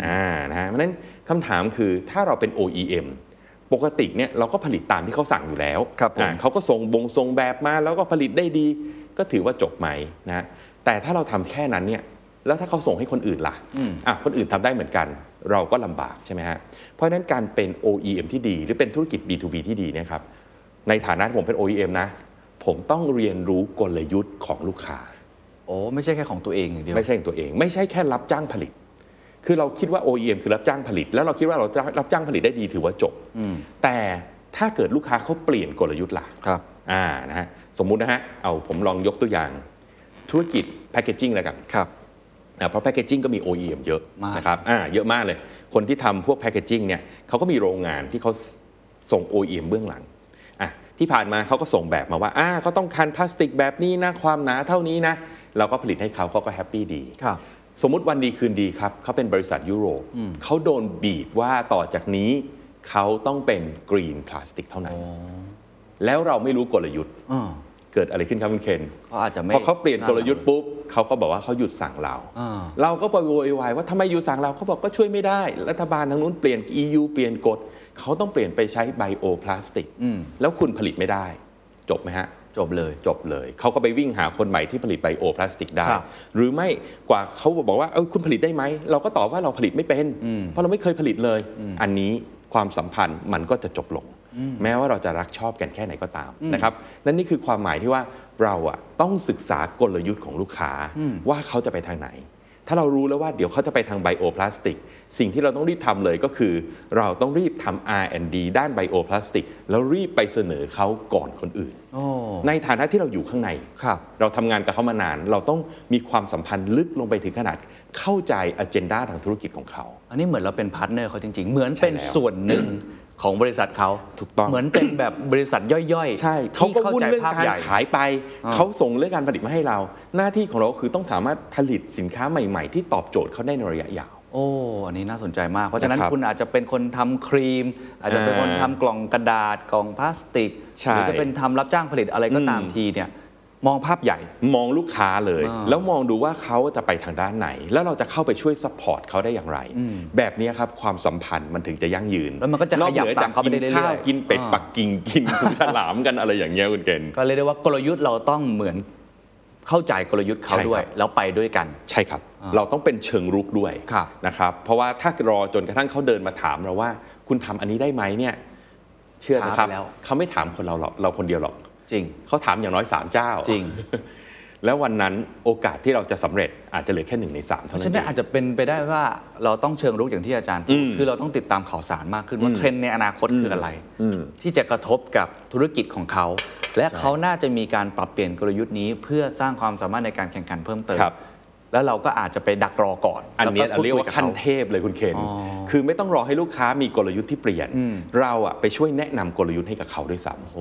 อ่านะฮะเพราะฉะนั้นคำถามคือถ้าเราเป็น OEM ปกติเนี่ยเราก็ผลิตตามที่เขาสั่งอยู่แล้ว
ครับผม
อ่าเขาก็ส่งบงส่งแบบมาแล้วก็ผลิตได้ดี ก็ถือว่าจบไหมนะฮะแต่ถ้าเราทำแค่นั้นเนี่ย แล้วถ้าเขาส่งให้คนอื่นล่ะอะคนอื่นทำได้เหมือนกัน เราก็ลำบากใช่ไหมฮะเพราะฉะนั้นการเป็น OEM ที่ดี หรือเป็นธุรกิจ B2B ที่ดีเนะครับในฐานะที่ผมเป็น OEM นะ ผมต้องเรียนรู้กลยุทธ์ของลูกค้า
โอ้ไม่ใช่แค่ของตัวเองอย่างเดียว
ไม่ใช่ของตัวเอง ไม่ใช่แค่รับจ้างผลิต คือเราคิดว่า OEM คือรับจ้างผลิต แล้วเราคิดว่าเราจะรับจ้างผลิตได้ดีถือว่าจบแต่ถ้าเกิดลูกค้าเขาเปลี่ยนกลยุทธ์ล่ะ
ครับ
อ่านะฮะสมมุตินะฮะเอาผมลองยกตัวอย่าง ธุรกิจแพคเกจิ้งแล้วกัน
ครับ
อ่าเพราะแพคเกจิ้งก็มี OEM เยอะ
มาก
นะครับอ่าเยอะมากเลย คนที่ทำพวกแพคเกจิ้งเนี่ยเขาก็มีโรงงานที่เขาส่ง OEM เบื้องหลังอะที่ผ่านมาเขาก็ส่งแบบมาว่าอ่าเขาต้องการพลาสติกแบบนี้นะความหนาเท่านี้นะเราก็ผลิตให้เขาเขาก็แฮปปี้ดี
ครับ
สมมุติวันดีคืนดีครับ เขาเป็นบริษัทยุโรปเขาโดนบีบว่าต่อจากนี้เขาต้องเป็นกรีนพลาสติกเท่านั้น แล้วเราไม่รู้กลยุทธ์
อ่า
เกิดอะไรขึ้นครับคุณเคน
เขาอาจจะไม่
พอเขาเปลี่ยนกลยุทธ์ปุ๊บเขาก็บอกว่าเขาหยุดสั่งเรา
อ่า
เราก็ไปโวยวายว่าทำไมอยู่สั่งเราเขาบอกก็ช่วยไม่ได้ รัฐบาลทางนู้นเปลี่ยน EU เปลี่ยนกฎเขาต้องเปลี่ยนไปใช้ไบโอพลาสติก
อืม
แล้วคุณผลิตไม่ได้ จบไหมฮะ
จบเลย
จบเลยเขาก็ไปวิ่งหาคนใหม่ที่ผลิตไบโอพลาสติกได้
ครับ
หรือไม่กว่าเขาบอกว่าเออคุณผลิตได้ไหม เราก็ตอบว่าเราผลิตไม่เป็นเพราะเราไม่เคยผลิตเลย อันนี้ความสัมพันธ์มันก็จะจบลง แม้ว่าเราจะรักชอบกันแค่ไหนก็ตามนะครับนั่นนี่คือความหมายที่ว่าเราอะต้องศึกษากลยุทธ์ของลูกค้าว่าเขาจะไปทางไหน ถ้าเรารู้แล้วว่าเดี๋ยวเขาจะไปทางไบโอพลาสติก สิ่งที่เราต้องรีบทำเลยก็คือ เราต้องรีบทำ R&D ด้านไบโอพลาสติกแล้วรีบไปเสนอเขาก่อนคนอื่น
โอ้
ในฐานะที่เราอยู่ข้างใน
ครับ
เราทำงานกับเขามานาน เราต้องมีความสัมพันธ์ลึกลงไปถึงขนาดเข้าใจอ g e n d a ทางธุรกิจของเขา
อันนี้เหมือนเราเป็นพาร์ทเนอร์เขาจริง ๆ เหมือน
ใช่
เป็น
แล้ว
ส่วนหนึ่ง ของบริษัทเขา
ถูกต้อง
เหมือนเป็นแบบบริษัทย่อยๆ
ใช่
ที่
เขาก็
เขา
วุ่น
ใจ
เรื่อง
ภาพใหญ่การ
ขายไป
อ่า
เขาส่งเรื่องการผลิตมาให้เรา หน้าที่ของเราคือต้องสามารถผลิตสินค้าใหม่ ๆ ที่ตอบโจทย์เขาได้ในระยะยาว
โอ้ อันนี้น่าสนใจมาก เพราะฉะนั้น
นะครับ
คุณอาจจะเป็นคนทำครีม อาจจะเป็นคนทำกล่องกระดาษกล่องพลาสติก
ใช่
หรือจะเป็นทำรับจ้างผลิตอะไรก็ตาม
อืม
ทีเนี่ย มองภาพใหญ่
มองลูกค้าเลย
อ่า
แล้วมองดูว่าเขาจะไปทางด้านไหน แล้วเราจะเข้าไปช่วย support เขาได้อย่างไร แบบนี้ครับความสัมพันธ์มันถึงจะยั่งยืน
แล้วมันก็จะ
นอ
ขยับ
หนือ
ตา
จาก
มเขาไป
กิน
ได้เรื่อยๆ
ข้าวกินเป็ด
อ่า
ปักกิ่งกินหูฉลามกันอะไรอย่างเงี้ยคุณเกณฑ์
ก็เรียกได้ว่ากลยุทธ์เราต้องเหมือนเข้าใจกลยุทธ์เขา
ใช่ครับ
ด้วย แล้วไปด้วยกัน
ใช่ครับ
อ่า
เราต้องเป็นเชิงรุกด้วย
ครับ
นะครับเพราะว่าถ้ารอจนกระทั่งเขาเดินมาถามเราว่า คุณทำอันนี้ได้ไหมเนี่ย เชื่อนะครับ
ช้าไปแล้ว
เขาไม่ถามคนเราหรอกเราคนเดียวหรอก
จริง
เขาถามอย่างน้อยสามเจ้า
จริง
แล้ววันนั้นโอกาสที่เราจะสำเร็จอาจจะเหลือแค่หนึ่งในสาม
เพ
เท่า
ราะ
นั้
ฉะ
น
นั้น
เอง
อาจจะเป็นไปได้ว่าเราต้องเชิงรุกอย่างที่อาจารย์พู
อื
ด
ม
คือเราต้องติดตามข่าวสารมากขึ้นว่า
อืม
เทรนด์ในอนาคตคืออะไร
อืม
ที่จะกระทบกับธุรกิจของเขา และเขาน่าจะมีการปรับเปลี่ยนกลยุทธ์นี้ เพื่อสร้างความสามารถในการแข่งขันเพิ่มเติม
ครับ
แล้วเราก็อาจจะไปดักรอก่อน
อันเนี้ย
แล้ว
เราเรียกว่า
พูดคุ
ขั้น
บข
เทพเลยคุณเคน
อ๋อ
คือไม่ต้องรอให้ลูกค้ามีกลยุทธ์ที่เปลี่ยน
อืม
เราอะไปช่วยแนะนำกลยุทธ์ให้กับเขาด้วยซ้ำ
โอ้โห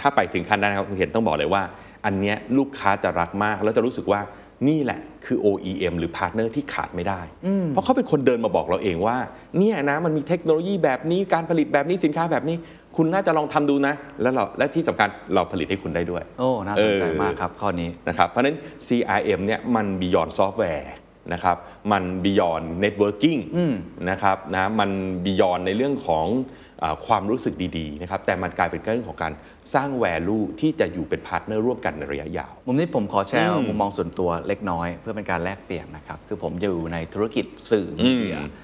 ถ้าไปถึงขั้นนั้นนะครับคุณเคนต้องบอกเลยว่า อันเนี้ยลูกค้าจะรักมากแล้วจะรู้สึกว่านี่แหละคือ OEM หรือพาร์ทเนอร์ที่ขาดไม่ได้ เพราะเขาเป็นคนเดินมาบอกเราเองว่า เนี่ยนะมันมีเทคโนโลยีแบบนี้การผลิตแบบนี้สินค้าแบบนี้ คุณน่าจะลองทำดูนะ แล้วเราและที่สำคัญเราผลิตให้คุณได้ด้วย
โอ้น่าสนใจมากครับข้อนี้
นะครับเพราะฉะนั้น CRM เนี่ยมัน beyond software นะครับมัน beyond networking นะครับนะมัน beyond ในเรื่องของอาความรู้สึกดีๆนะครับแต่มันกลายเป็นเรื่องของการสร้าง value ที่จะอยู่เป็นพาร์ทเนอร์ร่วมกันในระยะยาว
มุมนี้ผมขอแชร์
อืม
มุมมองส่วนตัวเล็กน้อย เพื่อเป็นการแลกเปลี่ยนนะครับ คือผมอยู่ในธุรกิจสื่อมีเดีย
อืม
เ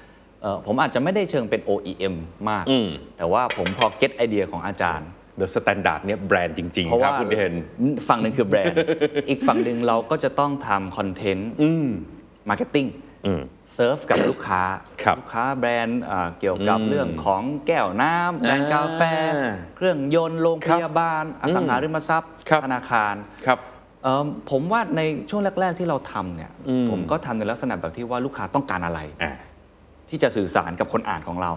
อ่อ ผมอาจจะไม่ได้เชิงเป็น OEM มาก
อืม
แต่ว่าผมพอ get ไอเดียของอาจารย์
The Standard เนี่ยแบรนด์จริงๆ ครับ
เพราะ
ๆครั
ว่า
บคุณเคน
ฝั่งหนึ่งคือแบรนด์ อีกฝั่งหนึ่งเราก็จะต้องทำคอนเทนต์
อืม
มาร์เก็ตติ้ง
อืม
เซิร์ฟกับลูกค้า
ครับ
ลูกค้าแบรนด์อ่าเกี่ยวกับ
อืม
เรื่องของแก้วน้ำแบรนด์กาแฟ
อ่า
เครื่องยนต์โรงพยาบาล อสังหาริมทรัพย์
ครับ
ธนาคาร
ครับ
เอิ่มผมว่าในช่วงแรก ๆ ที่เราทำเนี่ย
อืม
ผมก็ทำในลักษณะแบบที่ว่าลูกค้าต้องการอะไร
อ่า
ที่จะสื่อสารกับคนอ่านของเรา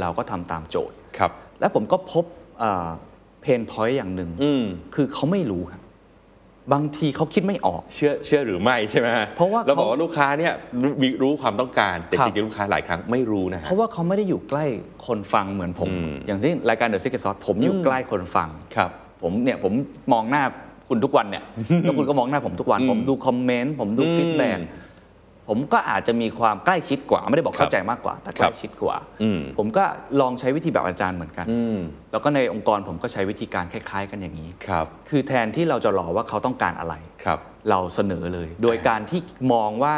เราก็ทำตามโจทย์
ครับ
และผมก็พบ pain point อย่างหนึ่ง
อืม
คือเขาไม่รู้ครับบางทีเขาคิดไม่ออก
เชื่อเชื่อหรือไม่ใช่ไหมฮะ
เพราะว่า
เราบอก
เขา
ว่าลูกค้าเนี่ยรู้มีรู้ความต้องการ แต่
ครับ
จริงๆลูกค้าหลายครั้งไม่รู้นะฮะ
เพราะว่าเขาไม่ได้อยู่ใกล้คนฟังเหมือนผม
อืม
อย่างที่รายการ The Secret Sauce ผมอยู่
อืม
ใกล้คนฟัง
ครับ
ผมเนี่ยผมมองหน้าคุณทุกวันเนี่ยแล้วคุณก็มองหน้าผมทุกวัน
อืม
ผมดูคอมเมนต์ผมดู
อืม
ฟีดแบ็ก ผมก็อาจจะมีความใกล้ชิดกว่าไม่ได้บอก
ครับ
เข้าใจมากกว่า แต่ใก
ครั
ล้
บ
ชิดกว่าครับ
อืม
ผมก็ลองใช้วิธีแบบอาจารย์เหมือนกัน
อืม
แล้วก็ในองค์กรผมก็ใช้วิธีการคล้าย ๆ กันอย่างนี้
ครับ
คือแทนที่เราจะรอว่าเขาต้องการอะไร
ครับ
เราเสนอเลย โดยการที่มองว่า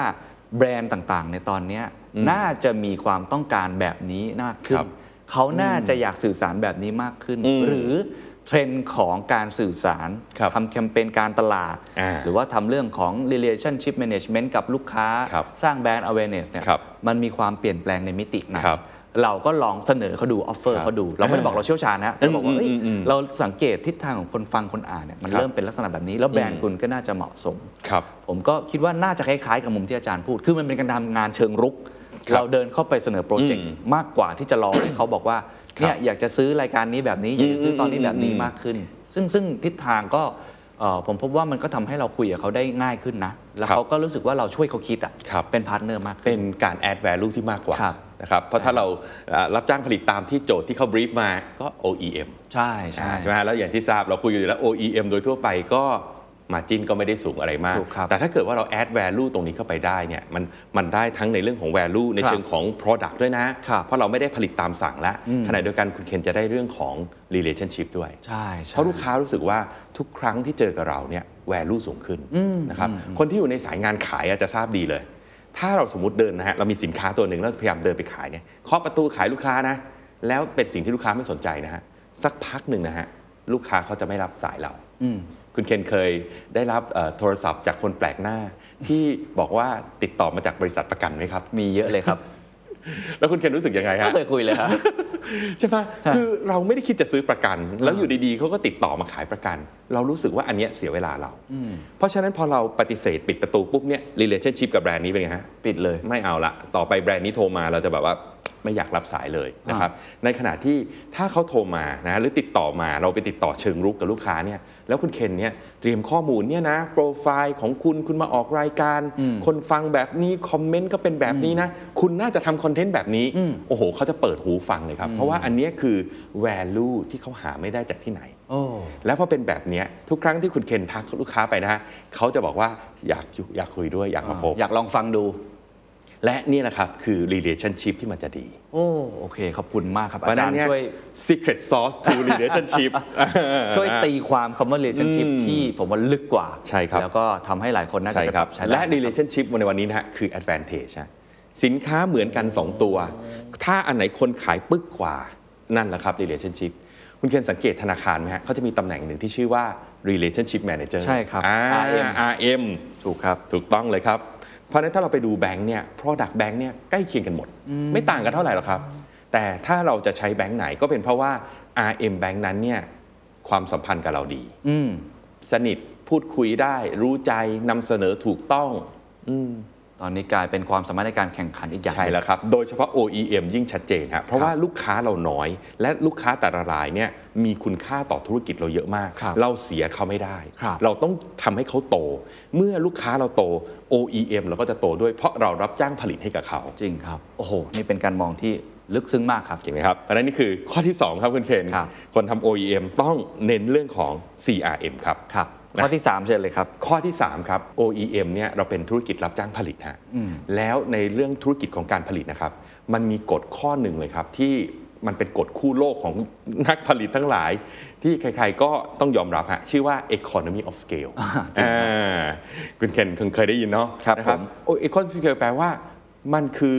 แบรนด์ต่างๆ ในตอนเนี้ย
อืม
น่าจะมีความต้องการแบบนี้มากขึ้
ครั
น
บ
เขาน่าจะอยากสื่อสารแบบนี้มากขึ้น
อืม
หรือเทรนด์ของการสื่อสาร
ครับ
ทำแคมเปญการตลาด
อ่า
หรือว่าทำเรื่องของ relationship management กับลูกค้า
ครับ
สร้างแบรนด์ awareness เนี่ย
ครับ
มันมีความเปลี่ยนแปลงในมิติไหน
ครับ
เราก็ลองเสนอเขาดู offer
ครับ
เขาดู เราไม่ได้บอกเราเชี่ยวชาญนะแต่บอกว่าเอ้ย
อืมอืมอืม
เราสังเกตทิศทางของคนฟังคนอ่านเนี่ยมัน
ครับ
เริ่มเป็นลักษณะแบบนี้ แล้วแบรนด์อื
ม
คุณก็น่าจะเหมาะสม
ครับ
ผมก็คิดว่าน่าจะคล้ายๆกับมุมที่อาจารย์พูด คือมันเป็นการทำงานเชิงรุก
ครับ
เราเดินเข้าไปเสนอโปรเจกต์
อืม
มากกว่าที่จะรอให้เขาบอกว่า
ครับ
เนี่ยอยากจะซื้อรายการนี้แบบนี้อยากจะซื้อตอนนี้แบบนี้
อืม
มากขึ้น ซึ่งซึ่งทิศทางก็เอ่อผมพบว่ามันก็ทำให้เราคุยกับเขาได้ง่ายขึ้นนะ แล้ว
ครับ
เขาก็รู้สึกว่าเราช่วยเขาคิดอะ
ครับ
เป็นพาร์ทเนอร์มากขึ้น
เป็นการ add value ที่มากกว่า
ครับ
นะครับเพราะถ้าเราเอ่อรับจ้างผลิตตามที่โจทย์ที่เขา brief มาก็ OEM
ใช่ใช่
อ่าใช่ไหมฮะแล้วอย่างที่ทราบเราคุยกันอยู่แล้ว OEM โดยทั่วไปก็ มาจินก็ไม่ได้สูงอะไรมาก
ถูกครับ
แต่ถ้าเกิดว่าเรา add value ตรงนี้เข้าไปได้เนี่ยมันมันได้ทั้งในเรื่องของ value ใน
ครับ
เชิงของ product ด้วยนะ
ครับ
เพราะเราไม่ได้ผลิตตามสั่งแล้ว
อืม
ขณะเดียวกันคุณเคนจะได้เรื่องของ relationship ด้วย
ใช่ใช่
เพราะลูกค้ารู้สึกว่าทุกครั้งที่เจอกับเราเนี่ย value สูงขึ้น
อืม
นะครับ
อืม
คนที่อยู่ในสายงานขายอาจจะทราบดีเลย ถ้าเราสมมติเดินนะฮะเรามีสินค้าตัวหนึ่งแล้วพยายามเดินไปขายเนี่ยเคาะประตูขายลูกค้านะแล้วเป็นสิ่งที่ลูกค้าไม่สนใจนะฮะสักพักหนึ่งนะฮะลูกค้าเขาจะไม่รับสายเรา
อืม
คุณเคนเคยได้รับเอ่อโทรศัพท์จากคนแปลกหน้า ที่บอกว่าติดต่อมาจากบริษัทประกันไหมครับ
มีเยอะเลยครับ
แล้วคุณเคนรู้สึกยังไง
ไม่
ฮะ
เคยคุยเลยครับ
ใช่ปะคือเราไม่ได้คิดจะซื้อประกัน แล้วอยู่ดีๆเขาก็ติดต่อมาขายประกัน เรารู้สึกว่าอันเนี้ยเสียเวลาเรา เพราะฉะนั้นพอเราปฏิเสธปิดประตูปุ๊บเนี่ย relationship กับแบรนด์นี้เป็นไงฮะ
ปิดเลย
ไม่เอาละต่อไปแบรนด์นี้โทรมาเราจะแบบว่า ไม่อยากรับสายเลยนะครับ ในขณะที่ถ้าเขาโทรมานะหรือติดต่อมาเราไปติดต่อเชิงรุกกับลูกค้าเนี่ยแล้วคุณเคนเนี่ยเตรียมข้อมูลเนี่ยนะโปรไฟล์ของคุณคุณมาออกรายการ คนฟังแบบนี้ คอมเมนต์ก็เป็นแบบนี้นะ คุณน่าจะทำคอนเทนต์แบบนี้ โอ้โห เขาจะเปิดหูฟังเลยครับ เพราะว่าอันเนี้ยคือ value ที่เขาหาไม่ได้จากที่ไหน
โอ้
แล้วพอเป็นแบบเนี้ยทุกครั้งที่คุณเคนทักลูกค้าไปนะฮะเขาจะบอกว่าอยากอยู่อยากคุยด้วยอยากมาพบ
อยากลองฟังดู
และนี่แหละครับคือ relationship ที่มันจะดี
โอ้โอเค ขอบคุณมากครับ
เพราะ
อา
ฉะ
จา
นั้
ร
น
ย์
เนี่ย
ช่วย
secret sauce to relationship
ช่วยตีความคำว่า relationship
อืม
ที่ผมว่าลึกกว่า
ใช่ครับ
แล้วก็ทำให้หลายคนน่าจะ
ใช่
ไป
ค
ป
รั
รั
บบ
ใช้ได้
และ
นะครับ
relationship ในวันนี้นะฮะคือ advantage ฮะสินค้าเหมือนกัน 2 ตัว ถ้าอันไหนคนขายปึ๊กกว่านั่นแหละครับ relationship คุณเคนสังเกตธนาคารไหมฮะเขาจะมีตำแหน่งหนึ่งที่ชื่อว่า relationship manager
ใช่ครับ
อ่า
RM
RM
ถูกครับ
ถูกต้องเลยครับ เพราะฉะนั้นถ้าเราไปดูแบงค์เนี่ย product แบงค์เนี่ยใกล้เคียงกันหมด ไม่ต่างกันเท่าไหร่หรอกครับ แต่ถ้าเราจะใช้แบงค์ไหนก็เป็นเพราะว่า RM แบงค์นั้นเนี่ยความสัมพันธ์กับเราดี
อืม
สนิทพูดคุยได้รู้ใจนำเสนอถูกต้อง
ตอนนี้กลายเป็นความสามารถในการแข่งขันอีกอย่างห
ใช่
นึ่ง
แล้วครับ โดยเฉพาะ OEM ยิ่งชัดเจนครับเพราะ
ครับ
ว่าลูกค้าเราน้อย และลูกค้าแต่ละรายเนี่ยมีคุณค่าต่อธุรกิจเราเยอะมาก
ครับ
เราเสียเขาไม่ได้
ครับ
เราต้องทำให้เขาโต เมื่อลูกค้าเราโต OEM เราก็จะโตด้วยเพราะเรารับจ้างผลิตให้กับเขา
จริงครับ โอ้โห นี่เป็นการมองที่ลึกซึ้งมากครับ
เก่งไหมครับเพราะฉะนั้นนี่คือข้อที่ 2 ครับคุณเคน
ครับ
คนทำ OEM ต้องเน้นเรื่องของ CRM ครับ
ครับ
นะ
ข้อที่ 3 เชิญเลยครับ
ข้อที่ 3 ครับ OEM เนี่ยเราเป็นธุรกิจรับจ้างผลิตฮะแล้วในเรื่องธุรกิจของการผลิตนะครับ มันมีกฎข้อหนึ่งเลยครับ ที่มันเป็นกฎคู่โลกของนักผลิตทั้งหลาย ที่ใครๆก็ต้องยอมรับฮะชื่อว่า economy of scale อ่าคุณเคนคงเคยได้ยินเนาะ
ครับ
นะ
ผม
โอ้ economy of scale แปลว่ามันคือ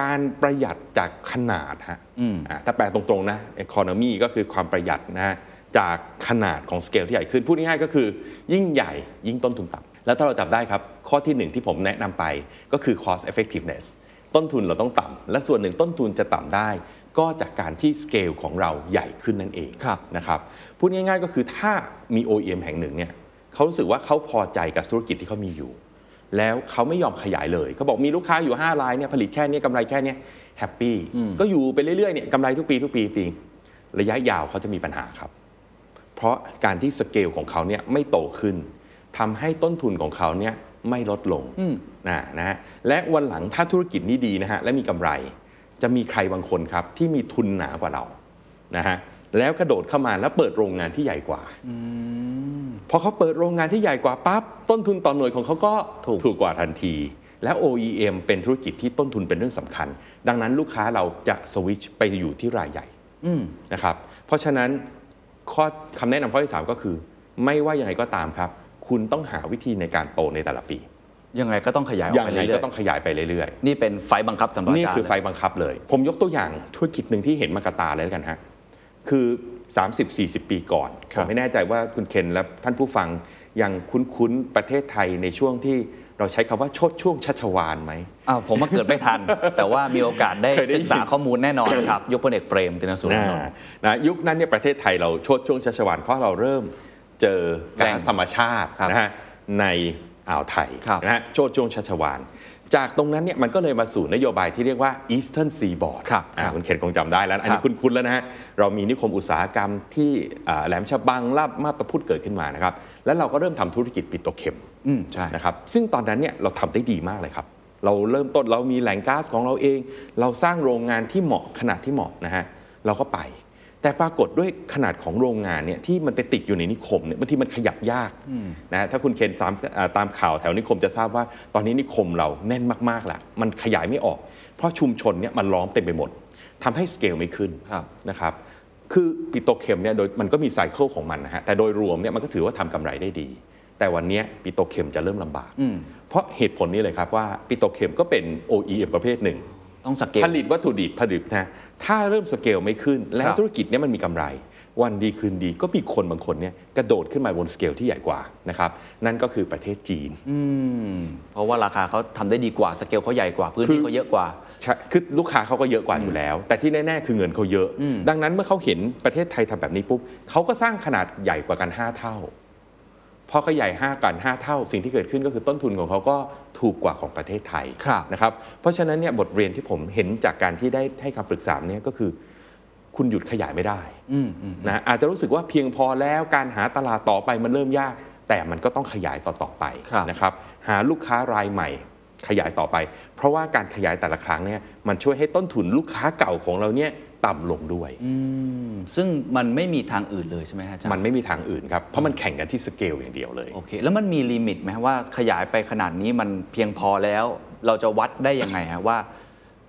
การประหยัดจากขนาดฮะ
อืม
อ่าถ้าแปลตรงๆนะ economy ก็คือความประหยัดนะฮะ จากขนาดของสเกลที่ใหญ่ขึ้น พูดง่ายๆก็คือ ยิ่งใหญ่ยิ่งต้นทุนต่ำแล้วถ้าเราจับได้ครับ ข้อที่หนึ่งที่ผมแนะนำไปก็คือ cost effectiveness ต้นทุนเราต้องต่ำและส่วนหนึ่งต้นทุนจะต่ำได้ ก็จากการที่สเกลของเราใหญ่ขึ้นนั่นเอง
ครับ
นะครับพูดง่ายๆก็คือถ้ามี OEM แห่งหนึ่งเนี่ยเขารู้สึกว่าเขาพอใจกับธุรกิจที่เขามีอยู่ แล้วเขาไม่ยอมขยายเลยเขาบอกมีลูกค้าอยู่5รายเนี่ยผลิตแค่เนี้ยกำไรแค่เนี้ยแฮปปี้ก็อยู่ไปเรื่อยๆเนี่ยกำไรทุกปีทุกปีปีระยะยาวเขาจะมีปัญหาครับ เพราะการที่สเกลของเขาเนี่ยไม่โตขึ้นทำให้ต้นทุนของเขาเนี่ยไม่ลดลงนะนะฮะและวันหลังถ้าธุรกิจนี้ดีนะฮะและมีกำไร จะมีใครบางคนครับที่มีทุนหนากว่าเรานะฮะแล้วกระโดดเข้ามาแล้วเปิดโรงงานที่ใหญ่กว่าพอเขาเปิดโรงงานที่ใหญ่กว่าปั๊บต้นทุนต่อหน่วยของเขาก็
ถูก
ถูกกว่าทันที แล้ว OEM เป็นธุรกิจที่ต้นทุนเป็นเรื่องสำคัญ ดังนั้นลูกค้าเราจะสวิตชไปอยู่ที่รายใหญ่
อืม
นะครับเพราะฉะนั้น ข้อคำแนะนำข้อที่ 3 ก็คือ ไม่ว่ายังไงก็ตามครับ คุณต้องหาวิธีในการโตในแต่ละปี
ยังไงก็ต้องขยายออ
ยั
ก
ง
ไป
ไง
เรื่
ก็
อย
ต้องขยายไปเรื่อย
ๆ นี่เป็นไฟบังคับสำหรับ
ๆ
อา
นี่
จารย์
คือไฟ
เลย
บังคับเลย ผมยกตัวอย่างธุรกิจหนึ่งที่เห็นมากระตาเลยแล้วกันฮะ คือ 30-40 ปีก่อน
ค
ผ
รับ
มไม่แน่ใจว่าคุณเคนและท่านผู้ฟังยังคุ้นๆ ประเทศไทยในช่วงที่ เราใช้คำว่าโชดช่วงชัชวานไหม
อ้าวผมมาเกิดไม่ทัน แต่ว่ามีโอกาสได้
เคยได้ยิน
ศึกษาข้อมูลแน่นอนครับยกพลเอกเปรมตินสุรานนท์
นะนะยุคนั้นเนี่ยประเทศไทยเราโชดช่วงชัชวานเพราะเราเริ่มเจอ
แหล่
ก๊างซธรรมชาติ
ครับ
นะฮะในอ่าวไทย
ครับ
นะฮะโชดช่วงชัชวานจากตรงนั้นเนี่ยมันก็เลยมาสู่นโยบายที่เรียกว่า Eastern Seaboard
ครับ
อ่า
ครับ
คุณเคนคงจำได้แล้ว อัน
ครั
นี้
บ
คุ้นๆแล้วนะฮะ เรามีนิคมอุตสาหกรรมที่อ่าแหลมฉบังลาดมาบตะพุดเกิดขึ้นมานะครับ แล้วเราก็เริ่มทำธุรกิจปิโตรเคม
อืมใช่
นะครับซึ่งตอนนั้นเนี่ยเราทำได้ดีมากเลยครับ เราเริ่มต้นเรามีแหล่งก๊าซของเราเอง เราสร้างโรงงานที่เหมาะขนาดที่เหมาะนะฮะเราก็ไป แต่ปรากฏด้วยขนาดของโรงงานเนี่ยที่มันไปติดอยู่ในนิคมเนี่ยบางทีมันขยับยากนะถ้าคุณเคนตามอ่าตามข่าวแถวนิคมจะทราบว่าตอนนี้นิคมเราแน่นมากๆแหละมันขยายไม่ออก เพราะชุมชนเนี่ยมันล้อมเต็มไปหมดทำให้สเกลไม่ขึ้น
ครับ
นะครับคือปิโตรเคมเนี่ยโดยมันก็มี cycle ของมันนะฮะแต่โดยรวมเนี่ยมันก็ถือว่าทำกำไรได้ดี แต่วันเนี้ยปิโตรเคมจะเริ่มลำบาก
อืม
เพราะเหตุผลนี้เลยครับว่าปิโตรเคมก็เป็น OEM ประเภทหนึ่ง
ต้องสเกล
ผลิตวัตถุดิบผลิตนะถ้าเริ่มสเกลไม่ขึ้น แล้
วครับ
ธุรกิจเนี้ยมันมีกำไร วันดีคืนดีก็มีคนบางคนเนี่ยกระโดดขึ้นมาบนสเกลที่ใหญ่กว่านะครับนั่นก็คือประเทศจีน
อืมเพราะว่าราคาเขาทำได้ดีกว่าสเกลเขาใหญ่กว่าพื้นที่คื
อ
เขาเยอะกว่า
ใช่คือลูกค้าเขาก็เยอะกว่าอยู่แล้ว แต่ที่แน่ ๆ คือเงินเขาเยอะ
อืม
ดังนั้นเมื่อเขาเห็นประเทศไทยทำแบบนี้ปุ๊บเขาก็สร้างขนาดใหญ่กว่ากัน 5 เท่า พอเขาใหญ่5กัน 5 เท่า สิ่งที่เกิดขึ้นก็คือต้นทุนของเขาก็ถูกกว่าของประเทศไทย
ครับ
นะครับ เพราะฉะนั้นเนี่ยบทเรียนที่ผมเห็นจากการที่ได้ให้คำปรึกษาเนี่ยก็คือ คุณหยุดขยายไม่ได้
อืมอืม
นะอาจจะรู้สึกว่าเพียงพอแล้วการหาตลาดต่อไปมันเริ่มยาก แต่มันก็ต้องขยายต่อต่อๆไป
ครับ
นะครับหาลูกค้ารายใหม่ ขยายต่อไป เพราะว่าการขยายแต่ละครั้งเนี่ยมันช่วยให้ต้นทุนลูกค้าเก่าของเราเนี่ยต่ำลงด้วย
อืมซึ่งมันไม่มีทางอื่นเลยใช่ไหมฮะอาจารย์
มันไม่มีทางอื่นครับ เพราะมันแข่งกันที่สเกลอย่างเดียวเลย
โอเค แล้วมันมีลิมิตไหมว่าขยายไปขนาดนี้มันเพียงพอแล้ว เราจะวัดได้ยังไงฮะว่า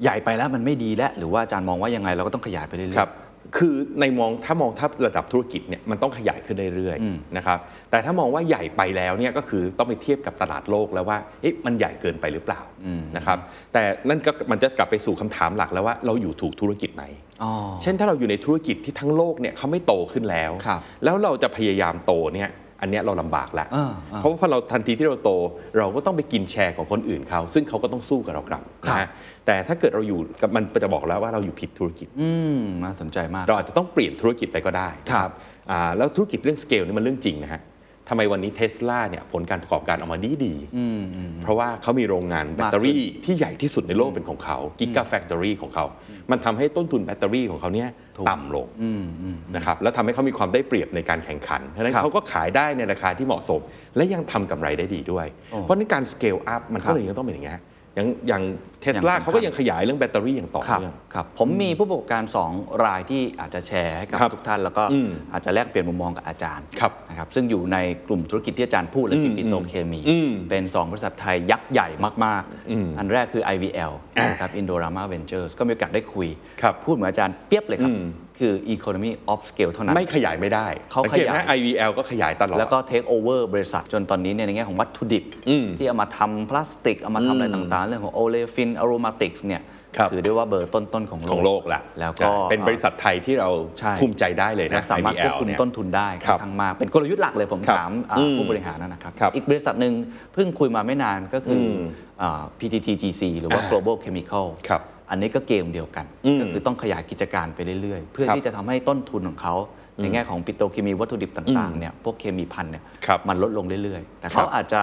ใหญ่ไปแล้วมันไม่ดีแล้ว หรือว่าอาจารย์มองว่ายังไงเราก็ต้องขยายไปเรื่อยๆ
ครับ คือในมองถ้ามองถ้าระดับธุรกิจเนี่ยมันต้องขยายขึ้นเรื่อยๆ
อืม
นะครับแต่ถ้ามองว่าใหญ่ไปแล้วเนี่ยก็คือต้องไปเทียบกับตลาดโลกแล้วว่าเอ๊ะมันใหญ่เกินไปหรือเปล่า
อืม
นะครับแต่นั่นก็มันจะกลับไปสู่คำถามหลักแล้วว่าเราอยู่ถูกธุรกิจไหม
อ๋อ
เช่นถ้าเราอยู่ในธุรกิจที่ทั้งโลกเนี่ยเขาไม่โตขึ้นแล้ว
ครับ
แล้วเราจะพยายามโตเนี่ย อันเนี้ยเราลำบากแล้ว
อ่าอ่า
เพราะว่าพอเราทันทีที่เราโต เราก็ต้องไปกินแชร์ของคนอื่นเขา ซึ่งเขาก็ต้องสู้กับเรากลับ
ครับ
นะฮะแต่ถ้าเกิดเราอยู่กับมันจะบอกแล้วว่าเราอยู่ผิดธุรกิจ
อืมน่าสนใจมาก
เราอาจจะต้องเปลี่ยนธุรกิจไปก็ได้นะครับอ่าแล้วธุรกิจเรื่องสเกลนี่มันเรื่องจริงนะฮะ ทำไมวันนี้เทสลาเนี่ยผลการประกอบการออกมาดีดีๆ
อืมอืม
เพราะว่าเขามีโรงงานแบตเตอรี่ที่ใหญ่ที่สุดในโลกเป็นของเขา Gigafactory ของเขา มันทำให้ต้นทุนแบตเตอรี่ของเขาเนี่ย
ถูก
ต่ำลง
อืมอืม
นะครับแล้วทำให้เขามีความได้เปรียบในการแข่งขันเพราะฉะนั้น
ครับ
เขาก็ขายได้ในราคาที่เหมาะสม และยังทำกำไรได้ดีด้วย
โอ้
เพราะในการ scale up ครับมันก็เลยยังต้องเป็นอย่างเนี้ย อย่างอย่างเทสลา
อย่างสำคัญ
เขาก็ยังขยายเรื่องแบตเตอรี่อย่างต่อเนื่อง
ครับครับผมมีผู้ประกอบการ 2 รายที่อาจจะแชร์ให้กับ
ครับ
ทุกท่าน แล้วก็
อืม
อาจจะแลกเปลี่ยนมุมมองกับอาจารย์
ครับ
นะครับซึ่งอยู่ในกลุ่มธุรกิจที่อาจารย์พูดเลยคือ
ม
ปิโตรเคมี
อืม
เป็น 2 บริษัทไทยยักษ์ใหญ่มาก
อืม
ๆอันแรกคือ IVL
อ่าน
นะครับ Indorama Ventures ก็มีโอกาสได้คุย
ครับ
พูดเหมือนอาจารย์เปรียบเลยครับ
อืม
คือ Economy of Scale เท่านั้น
ไม่ขยายไม่ได้
เขา
สังกตไหม
ขยาย
IVL ก็ขยายตลอด
แล้วก็ take over บริษัทจนตอนนี้เนี่ยในแง่ของวัตถุดิบ
อืม
ที่เอามาทำพลาสติก เอามาทำอะไรต่างๆ เรื่องของ olefin aromatics เนี่ย
ครับ
ถือได้ว่าเบอร์ต้นๆของโลก
ของโลกละ
แล้วก็
ใช่เป็นบริษัทไทยที่เรา
ใช่
ภูมิใจได้เลย
และ
นะ
สามารถควบ
IVL
คุม
เนี่ย
ต้นทุนได้
ครับ
ค่อนข้างมากเป็นกลยุทธ์หลักเลยผม
ครับ
ถามอ่า
อืม
ผู้บริหารนะครับ
ครับ
อีกบริษัทหนึ่งเพิ่งคุยมาไม่นานก็คืออ
ม
อ่า PTTGC หรือว่า
อ่า
Global Chemical
ครับ
อันนี้ก็เกมเดียวกัน
อืม
ก็คือต้องขยายกิจการไปเรื่อยๆ เพื่อ
ครับ
ที่จะทำให้ต้นทุนของเขาในแง่ของปิโตรเคมีวัตถุดิบต่างๆเนี่ยพวกเคมีพันเนี่ย
ครับ
มันลดลงเรื่อยๆ แต่
ครั
เขา
บ
อาจจะ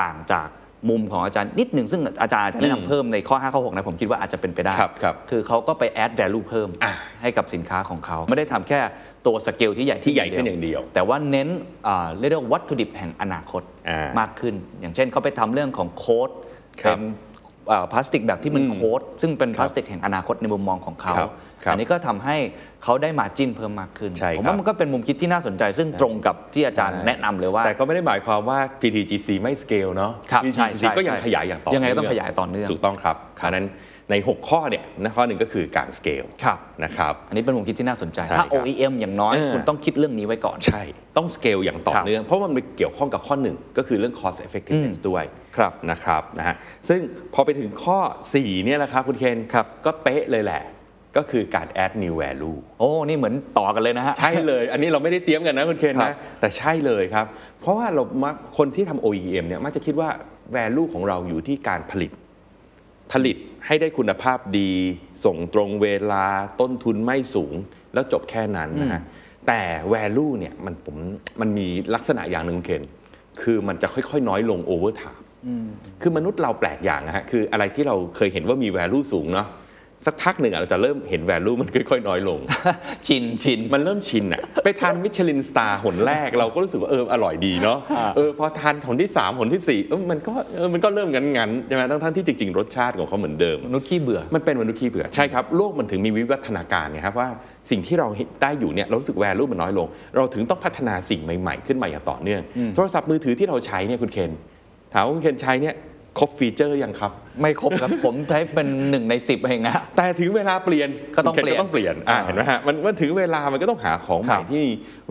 ต่างจากมุมของอาจารย์นิดหนึ่งซึ่งอาจารย์อาจจะแนะ
อืม
นำเพิ่มในข้อ 5 ข้อ 6 นะ ผมคิดว่าอาจจะเป็นไปได้
ครับครับ
คือเขาก็ไป add value เพิ่ม
อะ
ให้กับสินค้าของเขาไม่ได้ทำแค่ตัวสเกลที่ใหญ่
ที่ใหญ่ขึ้นอย่างเดียว
แต่ว่าเน้นอ่าเรียกได้ว่าวัตถุดิบแห่งอนาคต
อ่าม
มากขึ้น อย่างเช่นเขาไปทำเรื่องของโค้ด
ครั
เป็
บ
นอ่า พลาสติกแบบที่มัน
อืม
โค้ดซึ่งเป็น
ครับ
พลาสติกแห่งอนาคตในมุมมองของเขา
ครับครับ
อันนี้ก็ทำให้เขาได้มาจิ้นเพิ่มมากขึ้น
ใช่
ผม
ครับ
ว่ามันก็เป็นมุมคิดที่น่าสนใจ ซึ่งตรงกับที่อาจารย์แนะนำเลยว่า
แต่ก็ไม่ได้หมายความว่า PTGC ไม่สเกลเนาะ
ครับใช่
PTGC
ใช่
ก็ยัง
ใช่
ขยายอย่างต่อเนื่
ยังไงต้องขยายต่อเนื่อง
ถูกต้องครับเพราะฉะนั้น ใน 6 ข้อเนี่ยนะข้อหนึ่งก็คือการสเกล
ครับ
นะครับ
อันนี้เป็นมุมคิดที่น่าสนใจ
ใช่
ถ้า
ครับ
OEM อย่างน้อย
เออ
คุณต้องคิดเรื่องนี้ไว้ก่อน
ใช่ ต้องสเกลอย่างต่อ
ครับ
เนื่อง เพราะว่ามันเกี่ยวข้องกับข้อหนึ่งก็คือเรื่อง cost effectiveness ด้วย
ครับ
นะครับนะฮะซึ่งพอไปถึงข้อ 4 เนี่ยแหละครับคุณเคน
ครับ
ก็เป๊ะเลยแหละก็คือการ add new value
โอ้ นี่เหมือนต่อกันเลยนะฮะ
ใช่เลย อันนี้เราไม่ได้เตรียมกันนะคุณเคน
ครั
นะ
บ
แต่ใช่เลยครับ เพราะว่าเรามักคนที่ทำ OEM เนี่ยมักจะคิดว่า value ของเราอยู่ที่การผลิต ผลิต ให้ได้คุณภาพดี ส่งตรงเวลาต้นทุนไม่สูง แล้วจบแค่นั้นนะฮะแต่ value เนี่ยมันผมมันมีลักษณะอย่างหนึ่งคุณเคนคือมันจะค่อยๆ น้อยลง over time คือมนุษย์เราแปลกอย่างนะฮะคืออะไรที่เราเคยเห็นว่ามี value สูงเนาะ สักพักหนึ่งอะเราจะเริ่มเห็น value มันค่อยๆ น้อยลง
ชินชิน
มันเริ่มชินอะไปทานมิชลินสตาร์หนแรกเราก็รู้สึกว่าเอออร่อยดีเนาะ
อ่า
เออพอทานหนที่3ามหนที่ 4 เออมันก็เออมันก็เริ่มงันๆใช่ไหมทั้งๆที่จริงๆ รสชาติของเขาเหมือนเดิม
มนุษย์ขี้เบื่อ
มันเป็นมนุษย์ขี้เบื่อใช่ครับโลกมันถึงมีวิวัฒนาการไงครับว่าสิ่งที่เราเห็นได้อยู่เนี่ยเรารู้สึกแวลูมันน้อยลง เราถึงต้องพัฒนาสิ่งใหม่ ๆ ขึ้นมาอย่างต่อเนื่อง โทรศัพท์มือถือที่เราใช้เนี่ยคุณเคนถามว่าคุณเคนใช้เนี่ย ครบฟีเจอร์ยังครับ
ไม่ครบครับ ผมใช้เป็นหนึ่งในสิบเองนะ
แต่ถึงเวลาเปลี่ยน
ก็ต้อง
คุณคน
เปลี่ยน
ก็ต้องเปลี่ยนอ่า
อ่า
เห็นไหมฮะมันมันถึงเวลามันก็ต้องหาของให
ครั
ม่
บ
ที่